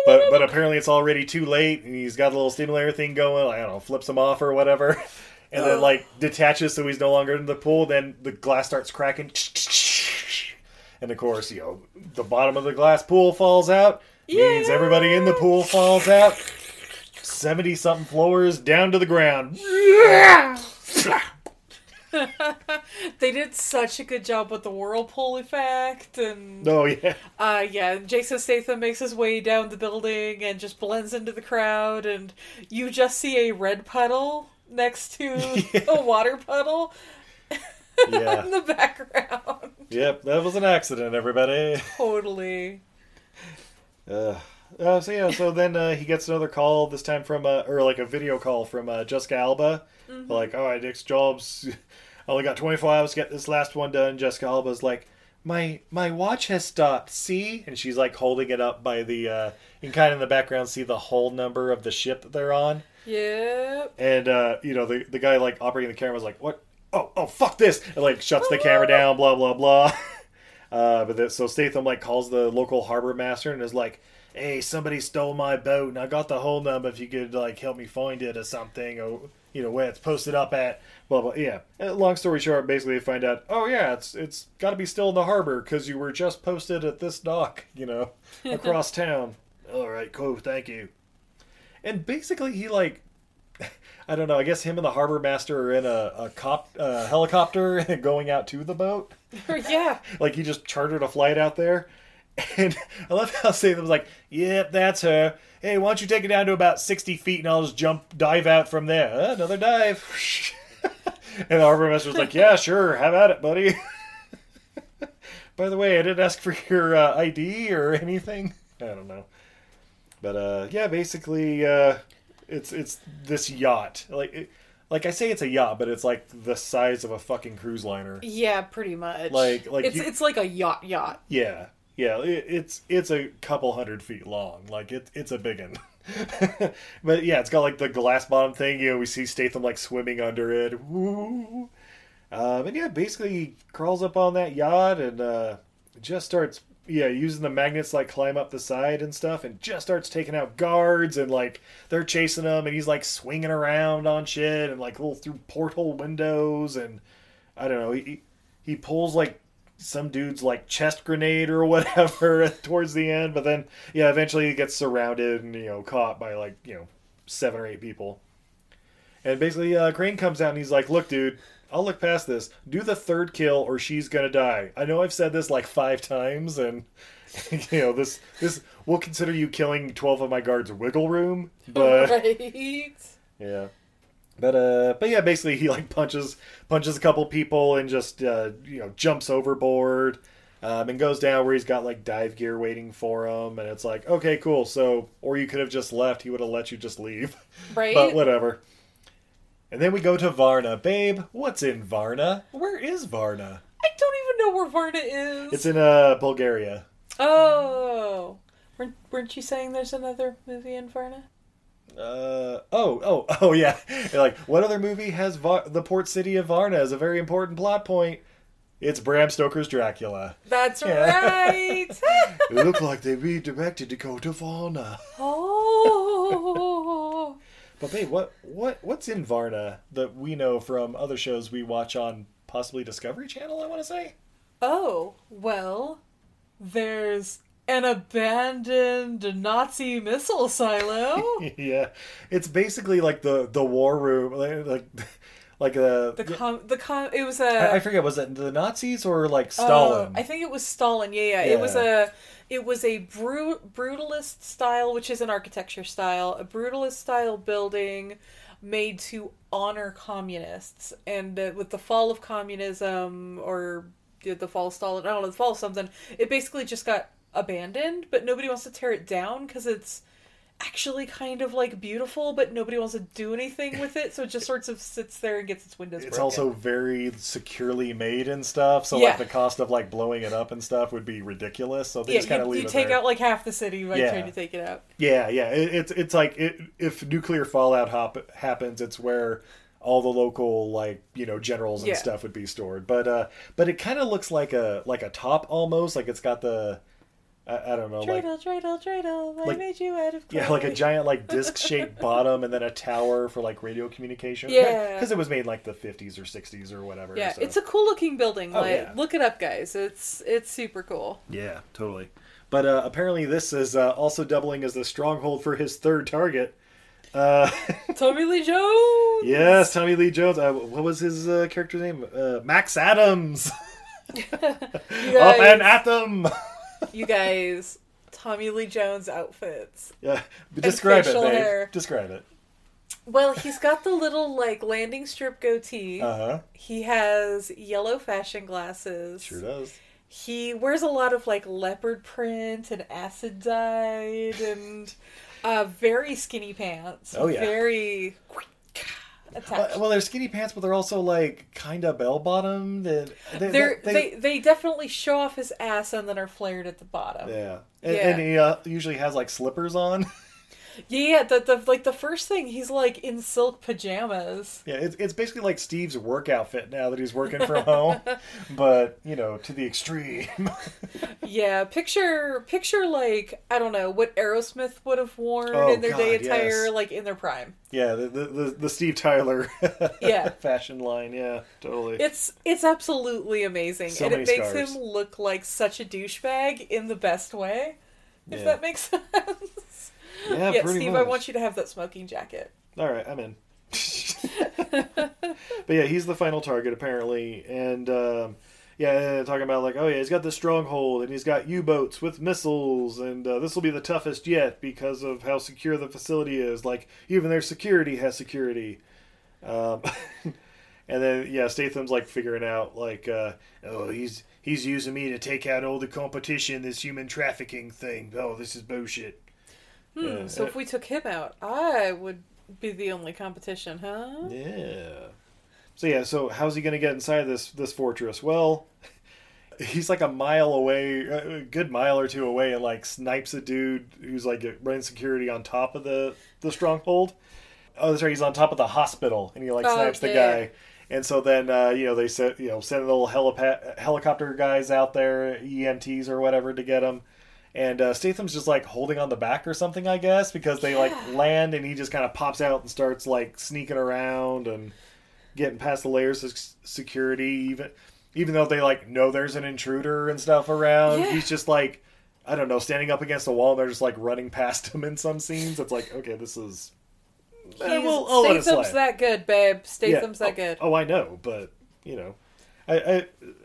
But but apparently it's already too late, and he's got a little stimulator thing going. I don't know, flips him off or whatever, and then like detaches so he's no longer in the pool. Then the glass starts cracking, and of course you know the bottom of the glass pool falls out. Means everybody in the pool falls out. Seventy something floors down to the ground. They did such a good job with the whirlpool effect, and Oh yeah, uh, yeah, Jason Statham makes his way down the building and just blends into the crowd, and you just see a red puddle next to a water puddle yeah, in the background. yep. That was an accident, everybody. totally. Uh, uh, so yeah, so then uh, he gets another call this time from uh, or like a video call from uh, Jessica Alba. Like, all right, Nick's jobs. I only got 24 hours to get this last one done. Jessica Alba's like, my my watch has stopped. See, and she's like holding it up by the. Uh, you can kind of in the background see the whole number of the ship that they're on. Yep. And uh, you know the the guy like operating the camera was like, "What? Oh, oh, fuck this!" And like shuts the camera down. Blah blah blah. Uh, but so Statham like calls the local harbor master and is like, "Hey, somebody stole my boat, and I got the whole number. If you could like help me find it or something, or you know where it's posted up at." Blah blah. Yeah. Long story short, basically they find out, oh yeah, it's it's got to be still in the harbor because you were just posted at this dock, you know, across town. All right, cool, thank you. And basically, he like I don't know. I guess him and the harbor master are in a, a cop uh, helicopter going out to the boat. yeah. Like he just chartered a flight out there, And I love how was like, "Yep, that's her. Hey, why don't you take it down to about sixty feet, and I'll just jump, dive out from there. Uh, another dive." and the harbor master was like, "Yeah, sure, have at it, buddy." By the way, I didn't ask for your uh, ID or anything. I don't know, but uh, yeah, basically, uh, it's it's this yacht. Like, it, like I say, it's a yacht, but it's like the size of a fucking cruise liner. Yeah, pretty much. Like- like it's you- it's like a yacht yacht. Yeah, yeah, it, it's it's a couple hundred feet long. Like it, it's a big one. but yeah, it's got like the glass bottom thing. You know, we see Statham like swimming under it. Um, and yeah, basically he crawls up on that yacht and uh, just starts yeah using the magnets like climb up the side and stuff, and just starts taking out guards and like they're chasing him, and he's like swinging around on shit and like little through porthole windows and I don't know. He he pulls like some dude's like chest grenade or whatever towards the end, but then yeah, eventually he gets surrounded and you know caught by like you know seven or eight people. And basically, uh, Crane comes out and he's like, "Look, dude, I'll look past this. Do the third kill, or she's gonna die. I know I've said this like five times, and you know this this we'll consider you killing twelve of my guards wiggle room, but right. yeah. But uh but yeah, basically he like punches punches a couple people and just uh you know jumps overboard. Um, and goes down where he's got like dive gear waiting for him, and it's like, okay, cool. So, or you could have just left. He would have let you just leave, Right. but whatever. And then we go to Varna, babe. What's in Varna? Where is Varna? I don't even know where Varna is. It's in uh Bulgaria. Oh, weren't, weren't you saying there's another movie in Varna? Uh oh oh oh yeah. Like what other movie has Va- the port city of Varna as a very important plot point? It's Bram Stoker's Dracula. That's Yeah. right. It looked like they redirected to go to Varna. oh, But babe, what what what's in Varna that we know from other shows we watch on possibly Discovery Channel? I want to say. oh. Well, there's an abandoned Nazi missile silo. yeah, it's basically like the the war room, like like, a. The com, the com, it was a. I, I forget. Was it the Nazis or like Oh, Stalin? I think it was Stalin. Yeah, yeah. It was a it was a bru- brutalist style, which is an architecture style, a brutalist style building made to honor communists. And uh, with the fall of communism or the fall of Stalin, I don't know, the fall of something, it basically just got abandoned, but nobody wants to tear it down because it's actually kind of like beautiful, but nobody wants to do anything with it, so it just sort of sits there and gets its windows it's broken. also very securely made and stuff. So Yeah. like the cost of like blowing it up and stuff would be ridiculous. So they yeah, just kind of leave you it take there. out like half the city by Yeah. trying to take it out. Yeah, yeah. It, it's it's like it, if nuclear fallout hop, happens, it's where all the local like you know generals and Yeah. stuff would be stored. But uh, but it kind of looks like a like a top almost. Like it's got the I, I don't know like Dreidel, dreidel, dreidel, I like- made you out of clay. yeah like a giant like disc shaped bottom and then a tower for like radio communication. Yeah. because it was made in, like the fifties or sixties or whatever. Yeah, so- it's a cool looking building. Oh, like, yeah. look it up, guys. It's it's super cool. Yeah, totally. But uh, apparently, this is uh, also doubling as the stronghold for his third target. Uh, Tommy Lee Jones. yes, Tommy Lee Jones. Uh, what was his uh, character's name? Uh, Max Adams. Up and at them. You guys, Tommy Lee Jones outfits. yeah, describe it, babe. hair. Describe it. Well, he's got the little like landing strip goatee. Uh huh. He has yellow fashion glasses. Sure does. He wears a lot of like leopard print and acid dyed and uh, very skinny pants. Oh, yeah. Very attached. well, they're skinny pants, but they're also like kind of bell bottomed. And they, They're, they, they, they definitely show off his ass and then are flared at the bottom. yeah. And, Yeah. and he uh, usually has like slippers on. Yeah, the, the like the first thing he's like in silk pajamas. Yeah, it's, it's basically like Steve's work outfit now that he's working from home, but you know to the extreme. Yeah, picture picture like I don't know what Aerosmith would have worn Oh, in their day attire, yes. like in their prime. yeah, the the, the, the Steve Tyler Yeah. fashion line. Yeah, totally. It's it's absolutely amazing, So and it makes scars. him look like such a douchebag in the best way. If Yeah. that makes sense. Yeah, yeah, Steve, much. I want you to have that smoking jacket. All right, I'm in. but yeah, he's the final target apparently, and um, yeah, talking about like, oh yeah, he's got the stronghold and he's got U-boats with missiles, and uh, this will be the toughest yet because of how secure the facility is. Like even their security has security. Um, and then yeah, Statham's like figuring out like, uh, oh he's he's using me to take out all the competition. This human trafficking thing. Oh, this is bullshit. Hmm, Yeah, so if we took him out, I would be the only competition, huh? Yeah. So yeah, so how's he gonna get inside this this fortress? Well, he's like a mile away, a good mile or two away, and like snipes a dude who's like running security on top of the the stronghold. Oh, that's right, he's on top of the hospital, and he like Oh, snipes the guy. And so then uh, you know they sent you know send the little helipa- helicopter guys out there, EMTs or whatever, to get him. And uh, Statham's just like holding on the back or something, I guess, because they like land and he just kind of pops out and starts like sneaking around and getting past the layers of security. Even even though they like know there's an intruder and stuff around, Yeah. he's just like I don't know, standing up against the wall. and They're just like running past him in some scenes. It's like okay, this is. Eh, He's, we'll- I'll Statham's that good, babe. Statham's Yeah. that good. Oh, I know, but you know, I,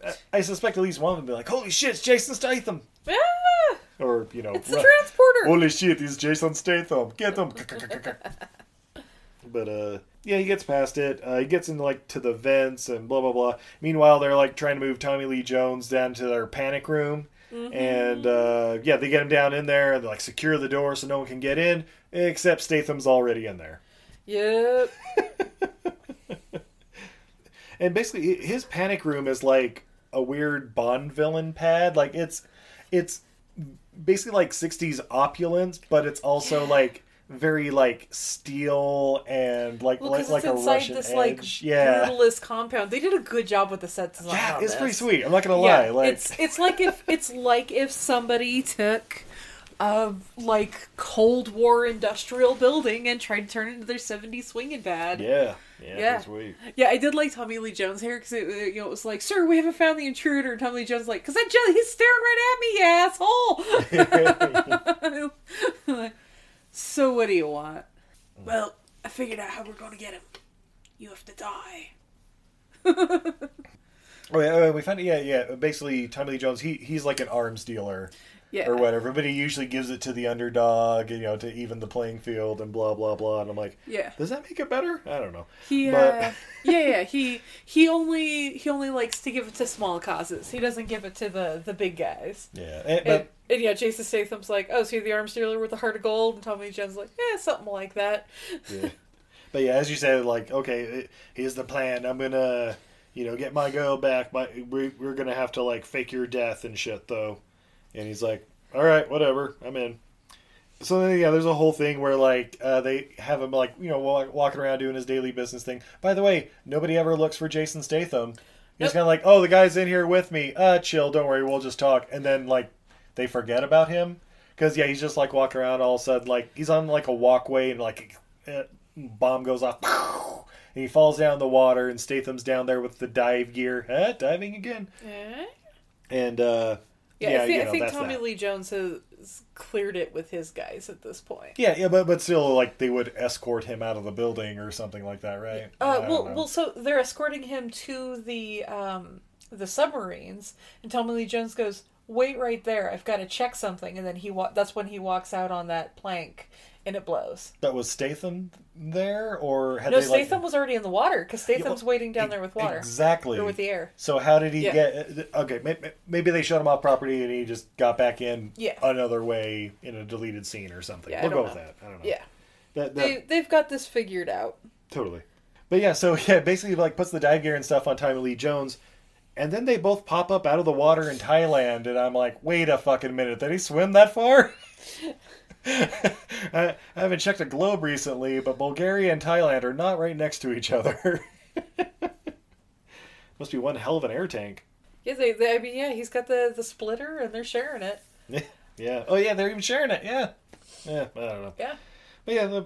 I I suspect at least one of them will be like, "Holy shit, it's Jason Statham!" Ah, Or you know, it's the transporter. Holy shit, he's Jason Statham! Get him! but uh, yeah, he gets past it. Uh, he gets into like to the vents and blah blah blah. Meanwhile, they're like trying to move Tommy Lee Jones down to their panic room. And uh, yeah, they get him down in there they like secure the door so no one can get in, except Statham's already in there. Yep. and basically his panic room is like a weird bond villain pad like it's it's basically like 60s opulence but it's also like very like steel and like Well, like, like a russian this edge. like yeah brutalist compound. They did a good job with the set design. yeah it's pretty sweet i'm not gonna Yeah, lie like it's it's like if it's like if somebody took a like Cold War industrial building and tried to turn it into their 70s swinging pad. yeah yeah, Yeah. sweet Yeah, I did like Tommy Lee Jones here because it, uh, you know, it was like, "Sir, we haven't found the intruder." And Tommy Lee Jones like, "Cause that jelly, he's staring right at me, you asshole." so what do you want? Well, I figured out how we're gonna get him. You have to die. oh yeah uh, we found it. yeah yeah basically tommy lee jones he he's like an arms dealer Yeah. or whatever but he usually gives it to the underdog you know to even the playing field and blah blah blah and i'm like Yeah. does that make it better i don't know He, But- uh, yeah, yeah. He he only he only likes to give it to small causes. He doesn't give it to the the big guys. Yeah, and, And, but and yeah, Jason Statham's like, oh, so you're the arms dealer with the heart of gold, and Tommy Jones like, yeah, something like that. yeah. but yeah, as you said, like okay, here's the plan. I'm gonna, you know, get my girl back. My we, we're gonna have to like fake your death and shit though. And he's like, all right, whatever, I'm in. So then, yeah, there's a whole thing where like uh, they have him like you know walk, walking around doing his daily business thing. By the way, nobody ever looks for Jason Statham. He's Nope. kind of like, oh, the guy's in here with me. Uh, chill, don't worry, we'll just talk. And then like they forget about him because yeah, he's just like walking around all of a sudden like he's on like a walkway and like a bomb goes off and he falls down the water and Statham's down there with the dive gear, diving again. Eh? And uh, Yeah, yeah, I think, you I think Tommy that. Lee Jones has cleared it with his guys at this point. Yeah, yeah, but but still, like they would escort him out of the building or something like that, right? Uh, well, know. well, so they're escorting him to the um, the submarines, and Tommy Lee Jones goes, "Wait right there, I've got to check something." And then he wa- that's when he walks out on that plank, and it blows. But was Statham there, or had no, they like Statham was already in the water because Statham's waiting down there with water, exactly or with the air. So how did he Yeah. get? Okay, maybe they shut him off property and he just got back in Yeah. another way in a deleted scene or something. Yeah, we'll go with that. I don't know. Yeah, That, that, they they've got this figured out. Totally. But yeah, so yeah, basically like puts the dive gear and stuff on Tommy Lee Jones, and then they both pop up out of the water in Thailand, and I'm like, wait a fucking minute, did he swim that far? I, I haven't checked a globe recently, but Bulgaria and Thailand are not right next to each other. Must be one hell of an air tank. Yeah, they, they I mean, yeah, he's got the the splitter, and they're sharing it. yeah. yeah. Oh yeah, they're even sharing it. Yeah. Yeah. I don't know. Yeah. But yeah, the,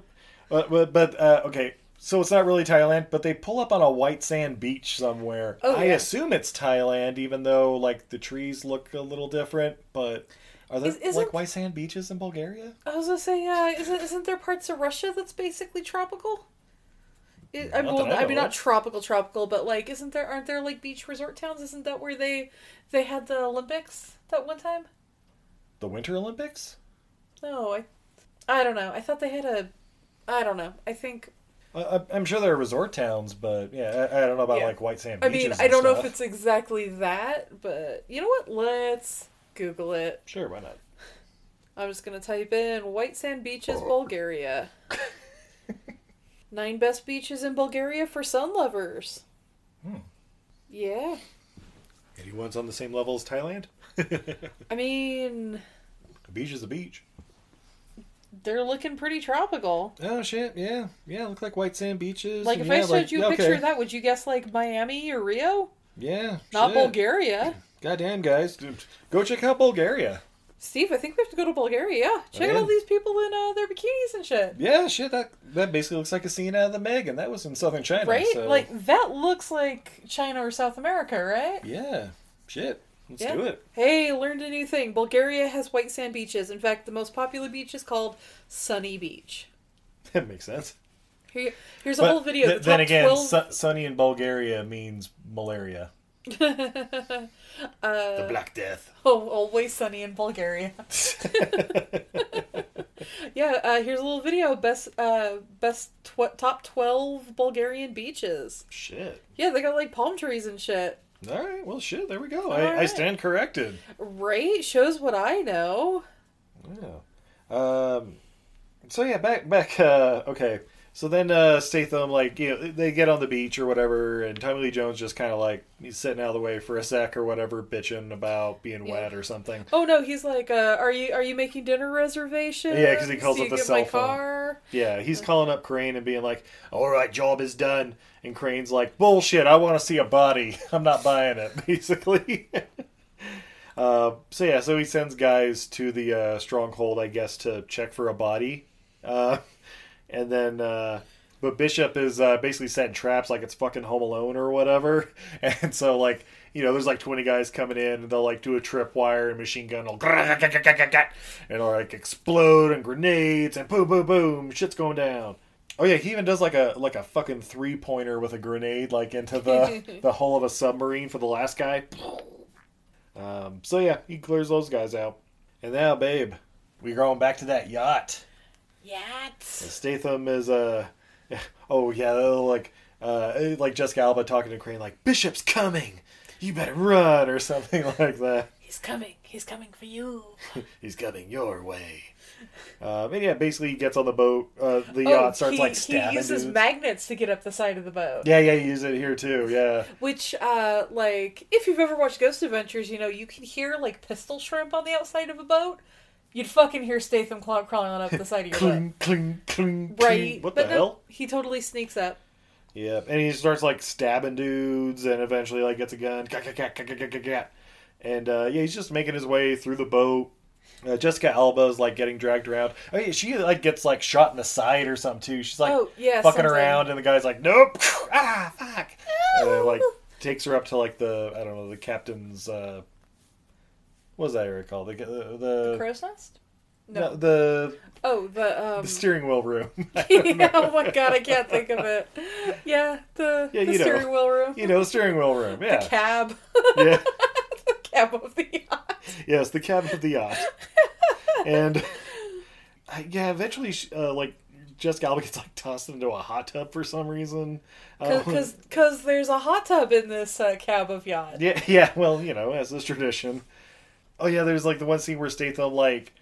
but but, but uh, okay. So it's not really Thailand, but they pull up on a white sand beach somewhere. Oh, I yeah. assume it's Thailand, even though like the trees look a little different. But are there like white sand beaches in Bulgaria? I was gonna say, uh, isn't isn't there parts of Russia that's basically tropical? It, I, well, I I mean, not tropical, tropical, but like, isn't there? Aren't there like beach resort towns? Isn't that where they they had the Olympics that one time? The Winter Olympics? No, I I don't know. I thought they had a. I don't know. I think. I'm sure there are resort towns, but yeah, I, I don't know about Yeah. like white sand beaches. I mean, I don't know if it's exactly that, but you know what? Let's Google it. Sure, why not? I'm just gonna type in white sand beaches, Bulgaria. Nine best beaches in Bulgaria for sun lovers. Hmm. Yeah, Anyone's on the same level as Thailand? I mean, A beach is a beach. they're looking pretty tropical. Oh shit, yeah, yeah. Look like white sand beaches. Like if I yeah, showed like- you a picture of that, would you guess like Miami or Rio? Yeah, Not shit. Bulgaria. Goddamn, guys, go check out Bulgaria. Steve, I think we have to go to Bulgaria. Yeah, check out all these people in uh, their bikinis and shit. Yeah, shit. That that basically looks like a scene out of the Meg, and that was in southern China. Right? so- Like that looks like China or South America, right? yeah, shit. Let's Yeah. do it. Hey, learned a new thing. Bulgaria has white sand beaches. In fact, the most popular beach is called Sunny Beach. That makes sense. Here, here's a But whole video. th- the then again, 12... su- sunny in Bulgaria means malaria. Uh, The Black Death. Oh, always sunny in Bulgaria. yeah, uh, here's a little video. Best, uh, best tw- top twelve Bulgarian beaches. Shit. Yeah, they got like palm trees and shit. All right. Well, shit. There we go. I, I stand corrected. Right? Shows what I know. Yeah. Um. So yeah, back back. Uh, okay. So then uh, Statham, like you know, they get on the beach or whatever, and Tommy Lee Jones just kind of like he's sitting out of the way for a sec or whatever, bitching about being Yeah. wet or something. Oh no, he's like, uh, "Are you are you making dinner reservations?" Yeah, because he calls Do up the cell phone. car. Yeah, he's calling up Crane and being like, "All right, job is done." And Crane's like, "Bullshit! I want to see a body. I'm not buying it." Basically. uh, so yeah, so he sends guys to the uh, stronghold, I guess, to check for a body, uh, and then. Uh, but Bishop is uh, basically setting traps like it's fucking Home Alone or whatever, and so like you know, there's like 20 guys coming in and they'll like do a tripwire and machine gun will and it'll like explode and grenades and boom, boom, boom, shit's going down. Oh yeah, he even does like a like a fucking three pointer with a grenade like into the the hull of a submarine for the last guy. Um, so yeah, he clears those guys out, and now, babe, we're going back to that yacht. Yacht. Statham is uh oh yeah like uh like Jessica Alba talking to Crane like Bishop's coming, you better run or something like that. He's coming. He's coming for you. He's coming your way. Um, and yeah, basically he gets on the boat. Uh, the Oh, yacht starts he, like he uses dudes. magnets to get up the side of the boat. yeah, yeah, you use it here too. Yeah, Which, uh, like, if you've ever watched Ghost Adventures, you know you can hear like pistol shrimp on the outside of a boat. You'd fucking hear Statham crawling on up the side of your boat, cling, cling, cling, right? cling. What but the no, hell? he totally sneaks up. Yeah, and he starts like stabbing dudes, and eventually like gets a gun, and uh, yeah, he's just making his way through the boat. Uh, Jessica Alba is like getting dragged around. Oh yeah, she like gets like shot in the side or something too. She's like Oh, yeah, fucking something. around, and the guy's like, nope, ah, fuck, and like takes her up to like the I don't know the captain's uh, what was that area called? The the, the Crow's nest? no, No. the Oh, the um. the steering wheel room. yeah, oh my god, I can't think of it. Yeah, the, Yeah, the you know. steering wheel room. you know, the steering wheel room. Yeah, The cab. yeah. the cab of the yacht. Yes, the cabin of the yacht. and yeah, eventually, uh, like Jessica Alba gets like tossed into a hot tub for some reason. Um, Because cause there's a hot tub in this uh, cab of yacht. yeah, yeah. Well, you know, as is tradition. Oh yeah, there's like the one scene where Statham like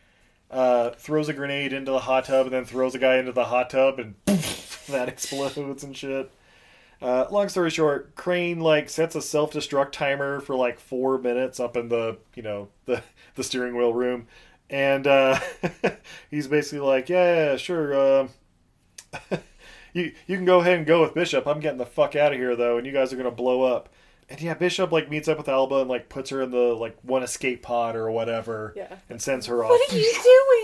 uh, throws a grenade into the hot tub and then throws a guy into the hot tub and that explodes and shit. Uh, long story short, Crane like sets a self destruct timer for like four minutes up in the you know the the steering wheel room, and uh, he's basically like, yeah, sure, um, you you can go ahead and go with Bishop. I'm getting the fuck out of here though, and you guys are gonna blow up. And yeah, Bishop like meets up with Alba and like puts her in the like one escape pod or whatever, Yeah. and sends her off. What are you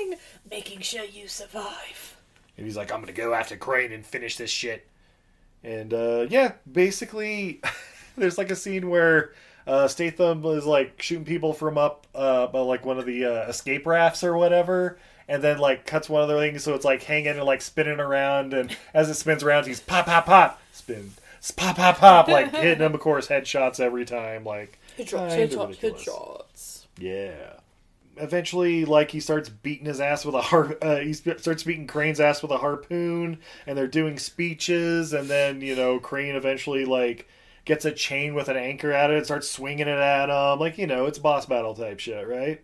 doing? Making sure you survive. And he's like, I'm gonna go after Crane and finish this shit. And uh, yeah, basically, there's like a scene where uh, Statham is like shooting people from up, uh, by like one of the uh, escape rafts or whatever. and then like cuts one of other thing so it's like hanging and like spinning around, and as it spins around, he's pop pop pop spin pop pop pop like hitting him of course headshots every time like Headshots, headshots, headshots. Yeah. Eventually, like he starts beating his ass with a har- uh, he starts beating Crane's ass with a harpoon, and they're doing speeches, and then you know Crane eventually like gets a chain with an anchor at it, and starts swinging it at him, like you know it's boss battle type shit, right?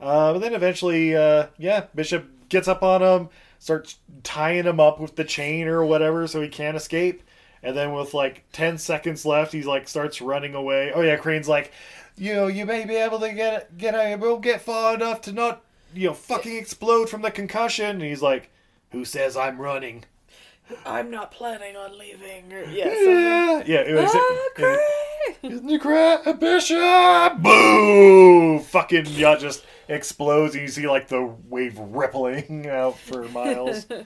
Uh, but then eventually, uh, yeah, Bishop gets up on him, starts tying him up with the chain or whatever, so he can't escape. And then with like ten seconds left, he's like starts running away. Oh yeah, Crane's like, you know, you may be able to get get out, won't get far enough to not, you know, fucking explode from the concussion. And he's like, who says I'm running? I'm not planning on leaving. Or, yeah, Yeah, yeah. It was, Ah, it- isn't it great, Bishop? Boom! Fucking yeah, just explodes, and you see like the wave rippling out for miles.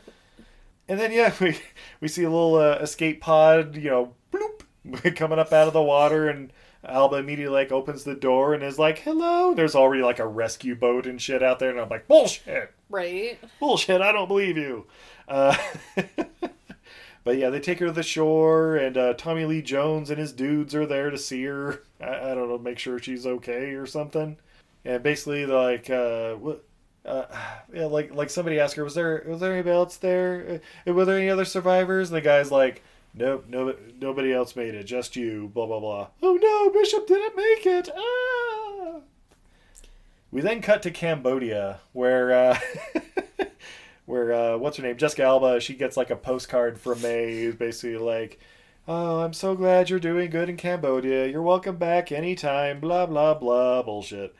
And then yeah, we we see a little uh, escape pod, you know, bloop, coming up out of the water, and Alba immediately like opens the door and is like, "Hello." There's already like a rescue boat and shit out there, and I'm like, "Bullshit, right. bullshit! I don't believe you." Uh, but yeah, they take her to the shore, and uh, Tommy Lee Jones and his dudes are there to see her. I, I don't know, make sure she's okay or something. And basically, like, uh, what? Uh, yeah, like like somebody asked her, was there was there anybody else there? Uh, were there any other survivors? And the guy's like, nope, no, nobody else made it, just you. Blah blah blah. Oh no, Bishop didn't make it. Ah. We then cut to Cambodia, where uh, where uh, what's her name, Jessica Alba. She gets like a postcard from Mei, basically like, "Oh, I'm so glad you're doing good in Cambodia. You're welcome back anytime." Blah blah blah bullshit,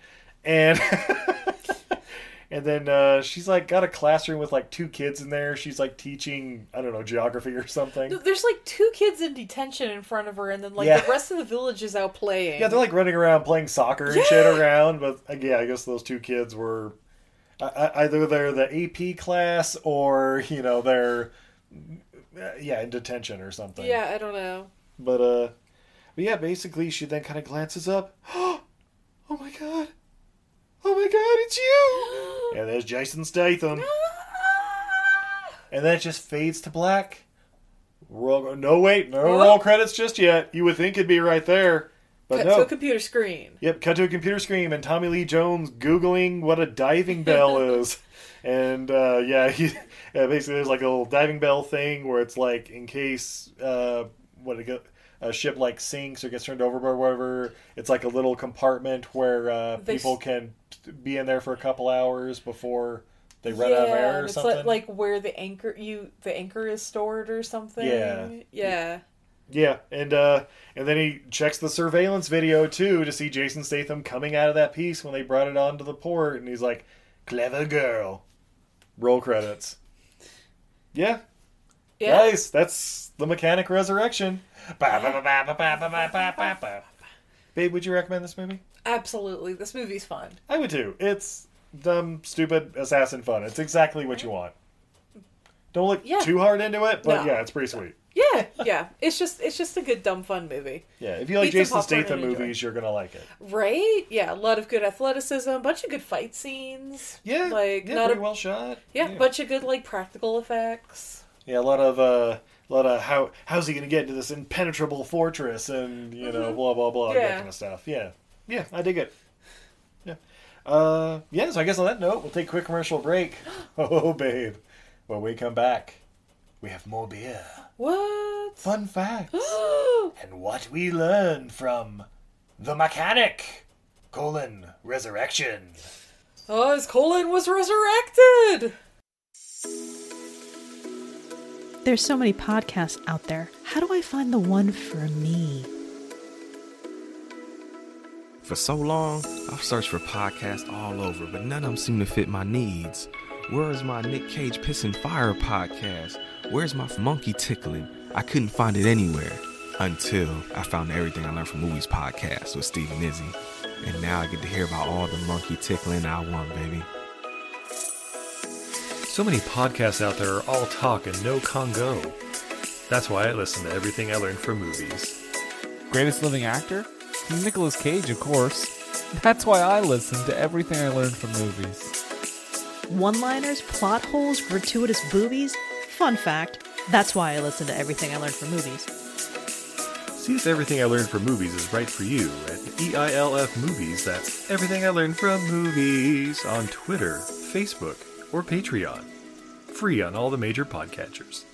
and. And then uh, she's like got a classroom with like two kids in there. She's like teaching, I don't know, geography or something. There's like two kids in detention in front of her, and then like Yeah. the rest of the village is out playing. Yeah, they're like running around playing soccer and shit around. But uh, yeah, I guess those two kids were uh, uh, either they're the AP class or you know they're uh, yeah in detention or something. Yeah, I don't know. But uh, but yeah, basically she then kind of glances up. oh my god! Oh my god! It's you! And there's Jason Statham. And then it just fades to black. Roll, no wait, no roll credits just yet. You would think it'd be right there, but Cut no. to a computer screen. Yep, cut to a computer screen and Tommy Lee Jones googling what a diving bell is, and uh, yeah, he yeah, basically there's like a little diving bell thing where it's like in case uh, what it go, a ship like sinks or gets turned over or whatever, it's like a little compartment where uh, They people can be in there for a couple hours before they run out of air or it's something. like, like where the anchor you the anchor is stored or something. Yeah. yeah. Yeah, and uh, and then he checks the surveillance video too to see Jason Statham coming out of that piece when they brought it onto the port, and he's like, "Clever girl." Roll credits. Yeah, Yeah. guys, that's the Mechanic Resurrection. Babe, would you recommend this movie? Absolutely. This movie's fun. I would too. It's dumb, stupid assassin fun. It's exactly what you want. Don't look Yeah. too hard into it, but No. yeah, it's pretty sweet. Yeah, yeah. It's just it's just a good dumb fun movie. Yeah, if you like Pizza, Jason popcorn, and Statham enjoy. movies, you're gonna like it. Right? Yeah, a lot of good athleticism, bunch of good fight scenes. Yeah, like yeah, not pretty a well shot. yeah, bunch of good like practical effects. Yeah, a lot of uh, a lot of how how's he gonna get into this impenetrable fortress and you know blah blah blah that Mm-hmm. Kind of stuff. Yeah, yeah, I dig it. Yeah, uh, yeah. So I guess on that note, we'll take a quick commercial break. Oh, babe, when we come back, we have more beer, What? fun facts, and what we learned from the mechanic colon resurrection. Oh, his colon was resurrected. There's so many podcasts out there. How do I find the one for me? For so long, I've searched for podcasts all over, but none of them seem to fit my needs. Where is my Nick Cage Pissing Fire podcast? Where's my monkey tickling? I couldn't find it anywhere until I found Everything I Learned from Movies podcast with Steve and Izzy. And now I get to hear about all the monkey tickling I want, baby. So many podcasts out there are all talk and no Congo. That's why I listen to everything I learned from movies. Greatest living actor? Nicolas Cage, of course. That's why I listen to everything I learned from movies. one liners, plot holes, gratuitous boobies. Fun fact that's why I listen to everything I learned from movies. See if everything I learned from movies is right for you at EILF Movies. That's everything I learned from movies on Twitter, Facebook, or Patreon. Free on all the major podcatchers.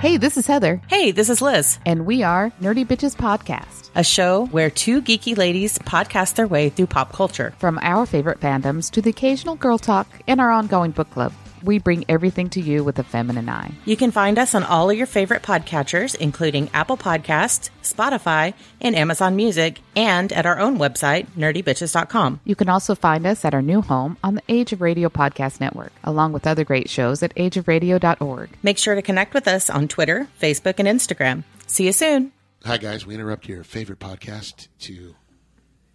Hey, this is Heather. Hey, this is Liz. And we are Nerdy Bitches Podcast, a show where two geeky ladies podcast their way through pop culture. From our favorite fandoms to the occasional girl talk and our ongoing book club, we bring everything to you with a feminine eye. You can find us on all of your favorite podcatchers, including Apple Podcasts, Spotify, and Amazon Music, and at our own website, nerdybitches.com. You can also find us at our new home on the Age of Radio Podcast Network, along with other great shows at ageofradio.org. Make sure to connect with us on Twitter, Facebook, and Instagram. See you soon. Hi, guys. We interrupt your favorite podcast to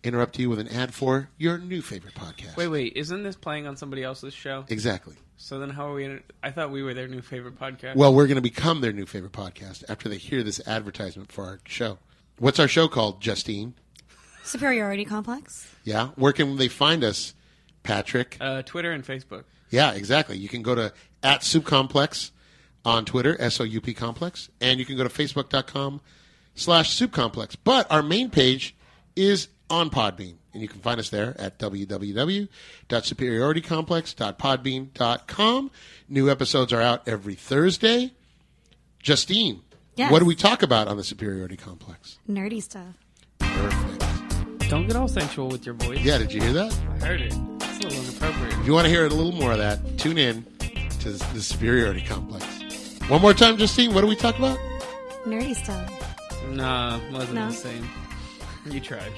interrupt you with an ad for your new favorite podcast. Wait, wait. Isn't this playing on somebody else's show? Exactly. So then how are we? In, I thought we were their new favorite podcast. Well, we're going to become their new favorite podcast after they hear this advertisement for our show. What's our show called, Justine? Superiority Complex. Yeah. Where can they find us, Patrick? Uh, Twitter and Facebook. Yeah, exactly. You can go to at Soup Complex on Twitter, S O U P Complex, and you can go to facebook.com slash Soup Complex. But our main page is on Podbean. And you can find us there at www.superioritycomplex.podbean.com. New episodes are out every Thursday. Justine, Yes. what do we talk about on the Superiority Complex? Nerdy stuff. Don't get all sensual with your voice. Yeah, did you hear that? I heard it. It's a little inappropriate. If you want to hear a little more of that, tune in to the Superiority Complex. One more time, Justine, what do we talk about? Nerdy stuff. Nah, wasn't No. the same. You tried.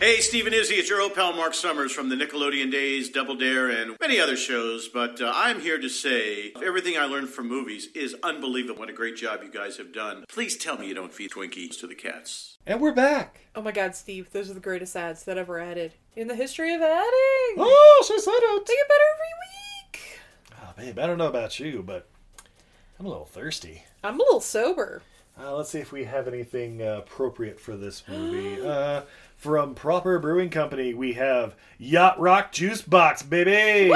Hey, Stephen Izzy, it's your old pal Marc Summers from the Nickelodeon Days, Double Dare, and many other shows. But uh, I'm here to say everything I learned from movies is unbelievable. What a great job you guys have done. Please tell me you don't feed Twinkies to the cats. And we're back. Oh my god, Steve, those are the greatest ads that ever added in the history of adding. Oh, she said it. They get better every week. Oh, babe, I don't know about you, but I'm a little thirsty. I'm a little sober. Uh, let's see if we have anything uh, appropriate for this movie. from Proper Brewing Company, we have Yacht Rock Juice Box, baby!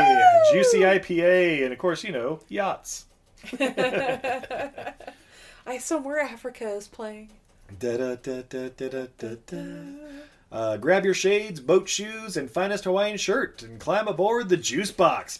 Juicy IPA, and of course, you know, yachts. I somewhere Africa is playing. Da, da, da, da, da, da, da, da. Uh, grab your shades, boat shoes, and finest Hawaiian shirt, and climb aboard the Juice Box.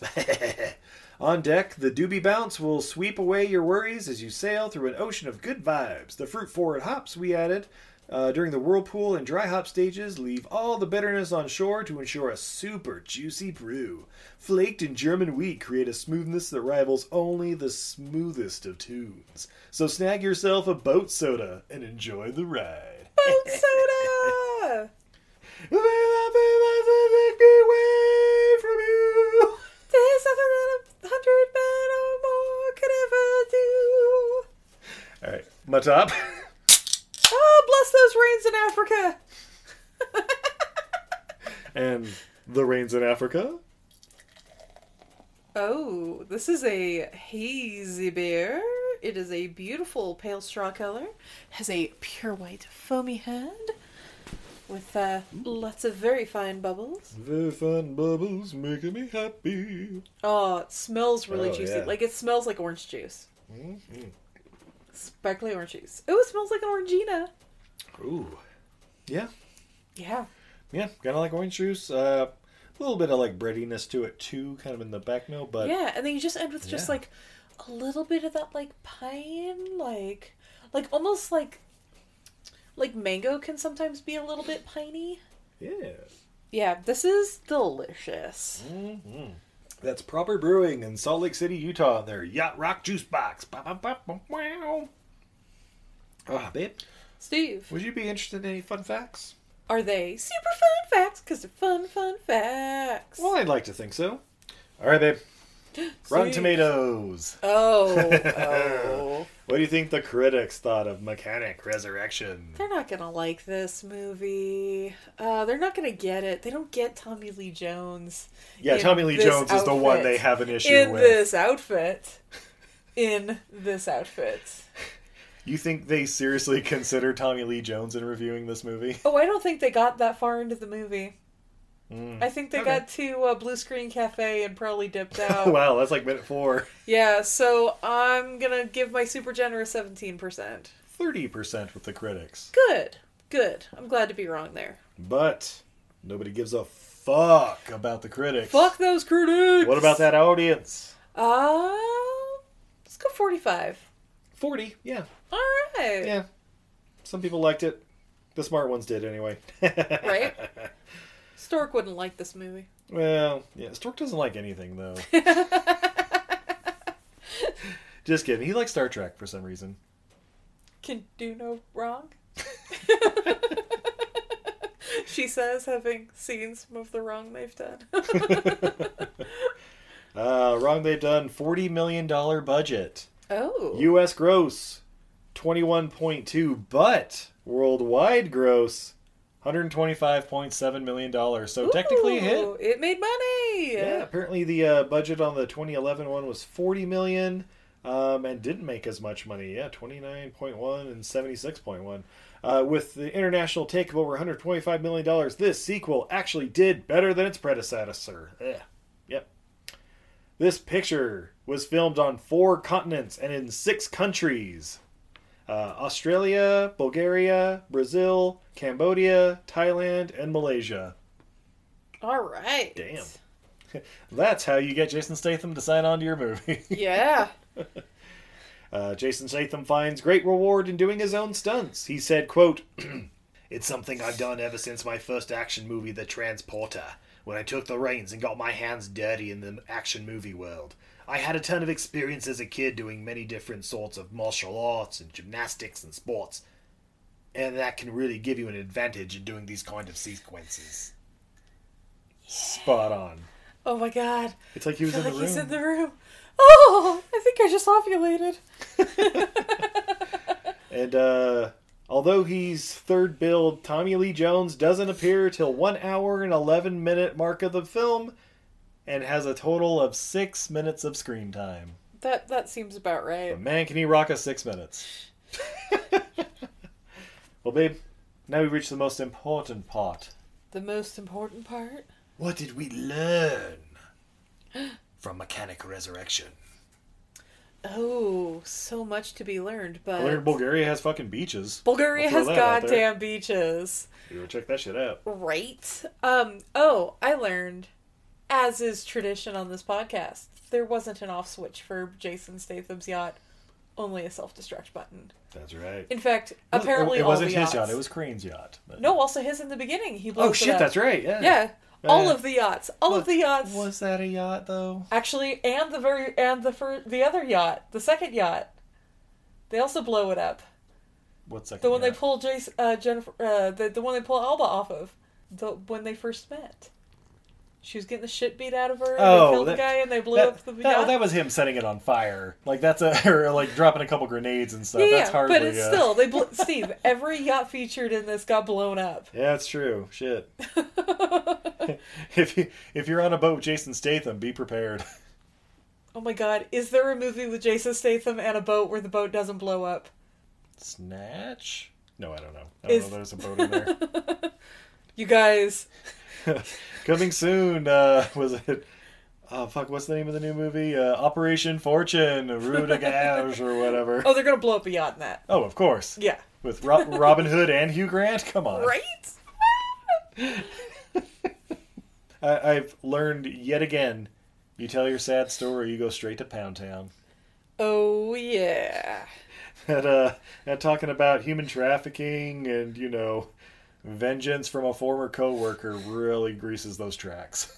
On deck, the Doobie Bounce will sweep away your worries as you sail through an ocean of good vibes. The fruit forward hops we added uh, during the whirlpool and dry hop stages leave all the bitterness on shore to ensure a super juicy brew. Flaked and German wheat create a smoothness that rivals only the smoothest of tunes. So snag yourself a boat soda and enjoy the ride. Boat soda! away from you. There's nothing that a hundred men or more could ever do. All right, my top. Oh, bless those rains in Africa. and the rains in Africa. Oh, this is a hazy beer. It is a beautiful pale straw color. Has a pure white foamy head with uh, lots of very fine bubbles. Very fine bubbles making me happy. Oh, it smells really Oh, juicy. yeah. Like it smells like orange juice. Mm-hmm. Sparkly orange juice. Oh, it smells like an orangina. Ooh, yeah, Yeah. yeah, kind of like orange juice. Uh, a little bit of like breadiness to it too, kind of in the back note, but yeah, and then you just end with just Yeah. like a little bit of that like pine, like like almost like like mango can sometimes be a little bit piney. yeah. Yeah, this is delicious. Mm-hmm. That's proper brewing in Salt Lake City, Utah. Their Yacht Rock Juice Box. Wow. Ah, babe, Steve, would you be interested in any fun facts? are they super fun facts? Because they're fun, fun facts. Well, I'd like to think so. All right, babe. Rotten. Tomatoes. Oh, oh. What do you think the critics thought of Mechanic Resurrection? They're not gonna like this movie. Uh, they're not gonna get it. They don't get Tommy Lee Jones. Yeah, Tommy Lee Jones is the one they have an issue in with. this outfit. In this outfit. You think they seriously consider Tommy Lee Jones in reviewing this movie? Oh, I don't think they got that far into the movie. Mm. I think they Okay. got to uh, Blue Screen Cafe and probably dipped out. wow, that's like minute four. Yeah, so I'm gonna give my super generous 17%. Thirty percent with the critics, Good, good. I'm glad to be wrong there. but nobody gives a fuck about the critics. Fuck those critics! What about that audience? Uh, let's go 45. Forty, yeah. Alright. Yeah. Some people liked it. The smart ones did anyway. Right? Stork wouldn't like this movie. Well, yeah, Stork doesn't like anything though. Just kidding. He likes Star Trek for some reason. Can do no wrong. she says, having seen some of the wrong they've done. Uh, wrong they've done forty million dollar budget. oh. U.S. gross twenty one point two, but worldwide gross one hundred twenty five point seven million dollars. So technically a hit. It made money. Yeah, apparently the uh, budget on the 2011 one was 40 million, um, and didn't make as much money. Yeah, 29.1 and 76.1. Uh, with the international take of over 125 million dollars, this sequel actually did better than its predecessor. Yeah, yep. This picture was filmed on four continents and in six countries. Uh, Australia, Bulgaria, Brazil, Cambodia, Thailand, and Malaysia. All right. Damn. That's how you get Jason Statham to sign on to your movie. Yeah. Uh, Jason Statham finds great reward in doing his own stunts. He said, quote, It's something I've done ever since my first action movie, The Transporter, when I took the reins and got my hands dirty in the action movie world. I had a ton of experience as a kid doing many different sorts of martial arts and gymnastics and sports. And that can really give you an advantage in doing these kind of sequences. Spot on. Oh my god. It's like he was in feel the like he's room. in the room. Oh, I think I just ovulated. And uh, although he's third billed, Tommy Lee Jones doesn't appear till one hour and eleven minute mark of the film, and has a total of six minutes of screen time. That that seems about right. But man, can he rock us six minutes? well, babe, now we've reached the most important part. The most important part? What did we learn from Mechanic Resurrection? Oh, so much to be learned, but I learned Bulgaria has fucking beaches. Bulgaria has that out there. goddamn beaches. You go check that shit out. Right? Um, oh, I learned, as is tradition on this podcast, there wasn't an off switch for Jason Statham's yacht, only a self destruct button. That's right. In fact, Well, apparently it wasn't his yacht; it was Crain's yacht. But- No, also his in the beginning. He blows Oh shit, that's right. Yeah. Yeah. All Yeah. of the yachts. All of the yachts. Was that a yacht though? Actually, and the very and the fir- the other yacht, the second yacht. They also blow it up. What's second? The one yacht? they pull Jason, uh, Jennifer, uh, the the one they pull Alba off of, the when they first met. She was getting the shit beat out of her. And Oh, they killed that- the guy and they blew that, up the that, yacht. that was him setting it on fire. Like that's a or like dropping a couple grenades and stuff. yeah, that's hardly. but it's uh, still they bl- Steve. Every yacht featured in this got blown up. Yeah, it's true. Shit. if you if you're on a boat with Jason Statham, be prepared. Oh my god, is there a movie with Jason Statham and a boat where the boat doesn't blow up? Snatch? No, I don't know. I don't Is- know. There's a boat in there. You guys, Coming soon. Uh, was it? Oh fuck! What's the name of the new movie? Uh, Operation Fortune, Ruse de Guerre, or whatever. oh, they're gonna blow up in that. Oh, of course. Yeah. With Ro- Robin Hood and Hugh Grant. Come on. Right? I- I've learned yet again. You tell your sad story, you go straight to Pound Town. Oh yeah. And uh, and talking about human trafficking and you know, vengeance from a former coworker really greases those tracks.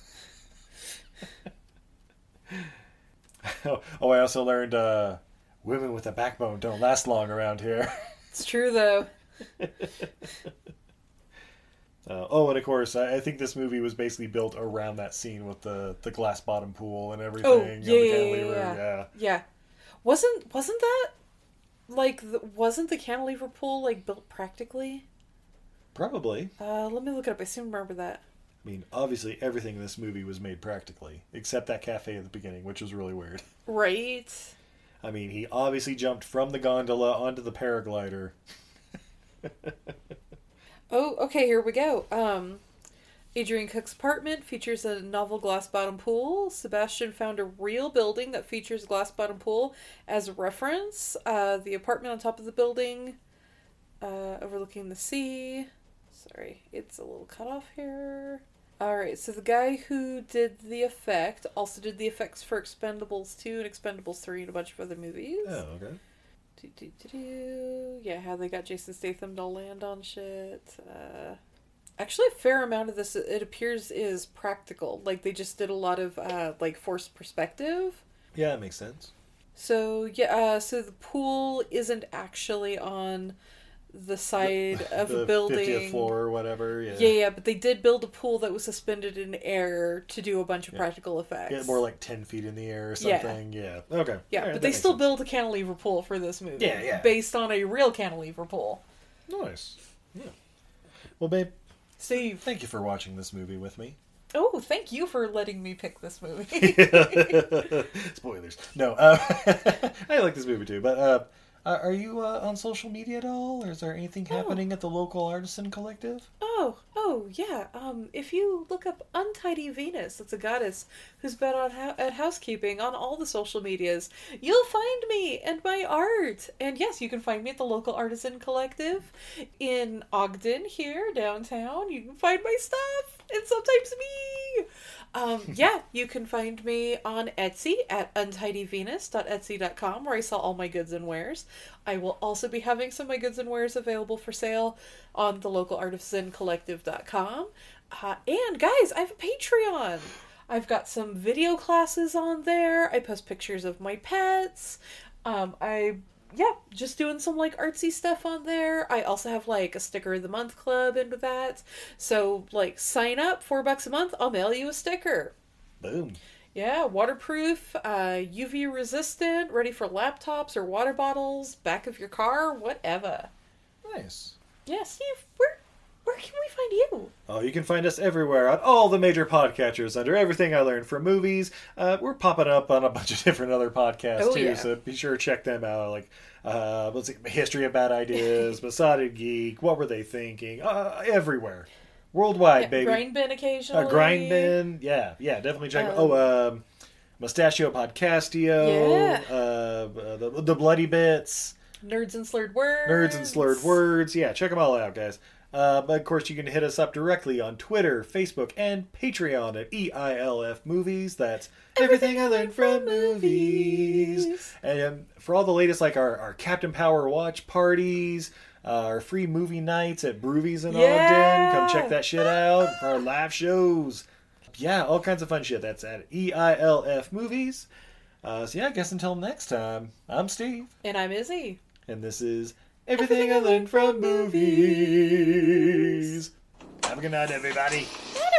oh, oh, I also learned uh, women with a backbone don't last long around here. It's true though. Uh, oh, and of course, I, I think this movie was basically built around that scene with the, the glass bottom pool and everything. Oh and yeah, yeah, yeah, yeah. yeah. Yeah. Wasn't wasn't that like the, wasn't the cantilever pool like built practically? Probably. Uh, let me look it up. I seem to remember that. I mean, obviously, everything in this movie was made practically, except that cafe at the beginning, which was really weird. Right. I mean, he obviously jumped from the gondola onto the paraglider. Oh, okay, here we go. Um, Adrian Cook's apartment features a novel glass bottom pool. Sebastian found a real building that features glass bottom pool as a reference. Uh, the apartment on top of the building, uh, overlooking the sea. Sorry, it's a little cut off here. Alright, so the guy who did the effect also did the effects for Expendables 2 and Expendables 3 and a bunch of other movies. Oh, okay. Do, do, do, do. Yeah, how they got Jason Statham to land on shit. Uh, actually, a fair amount of this, it appears, is practical. Like, they just did a lot of, uh, like, forced perspective. Yeah, that makes sense. So, yeah, uh, so the pool isn't actually on the side of the a building. 50th floor or whatever. Yeah. Yeah, yeah, but they did build a pool that was suspended in air to do a bunch of practical effects. Yeah, more like 10 feet in the air or something. Yeah. Okay. Yeah, right, but they still sense. build a cantilever pool for this movie. Yeah, yeah. Based on a real cantilever pool. Nice. Yeah. Well, babe, Steve. thank you for watching this movie with me. Oh, thank you for letting me pick this movie. Spoilers. No, uh, I like this movie too. But uh, uh, are you uh, on social media at all, or is there anything happening at the local artisan collective? Oh, oh, yeah. Um, if you look up Untidy Venus, it's a goddess who's been on ho- at housekeeping on all the social medias. You'll find me and my art. And yes, you can find me at the local artisan collective in Ogden here downtown. You can find my stuff and sometimes me. Um, yeah, you can find me on Etsy at untidyvenus.etsy.com where I sell all my goods and wares. I will also be having some of my goods and wares available for sale on the local artisancollective.com. Uh, and guys, I have a Patreon. I've got some video classes on there. I post pictures of my pets. Um, I yeah, just doing some like artsy stuff on there. I also have like a sticker of the month club and with that. So like sign up, four bucks a month, I'll mail you a sticker. Boom. Yeah, waterproof, uh, UV resistant, ready for laptops or water bottles, back of your car, whatever. Nice. Yeah, Steve, where where can we find you? Oh, you can find us everywhere on all the major podcatchers under Everything I Learned from Movies. Uh, we're popping up on a bunch of different other podcasts Oh, too, yeah. so be sure to check them out. Like, uh, let's see, History of Bad Ideas, Besotted Geek, What Were They Thinking? Uh, everywhere. Worldwide, Yeah, baby. grind bin occasionally. Uh, grind bin, yeah, yeah, definitely check. Um, oh, um, Mustachio Podcastio, Yeah. uh, uh, the, the Bloody Bits, Nerds and slurred words. Nerds and Slurred Words. Yeah, check them all out, guys. Uh, but of course, you can hit us up directly on Twitter, Facebook, and Patreon at EILF Movies. That's everything I learned from movies. And um, for all the latest, like our, our Captain Power watch parties, uh, our free movie nights at Brewvies in Yeah. Ogden, come check that shit out. Our live shows. Yeah, all kinds of fun shit. That's at EILF Movies. Uh, so yeah, I guess until next time, I'm Steve. And I'm Izzy. And this is Everything I Learned from Movies. Have a good night, everybody. Night, everybody. Good night, everybody.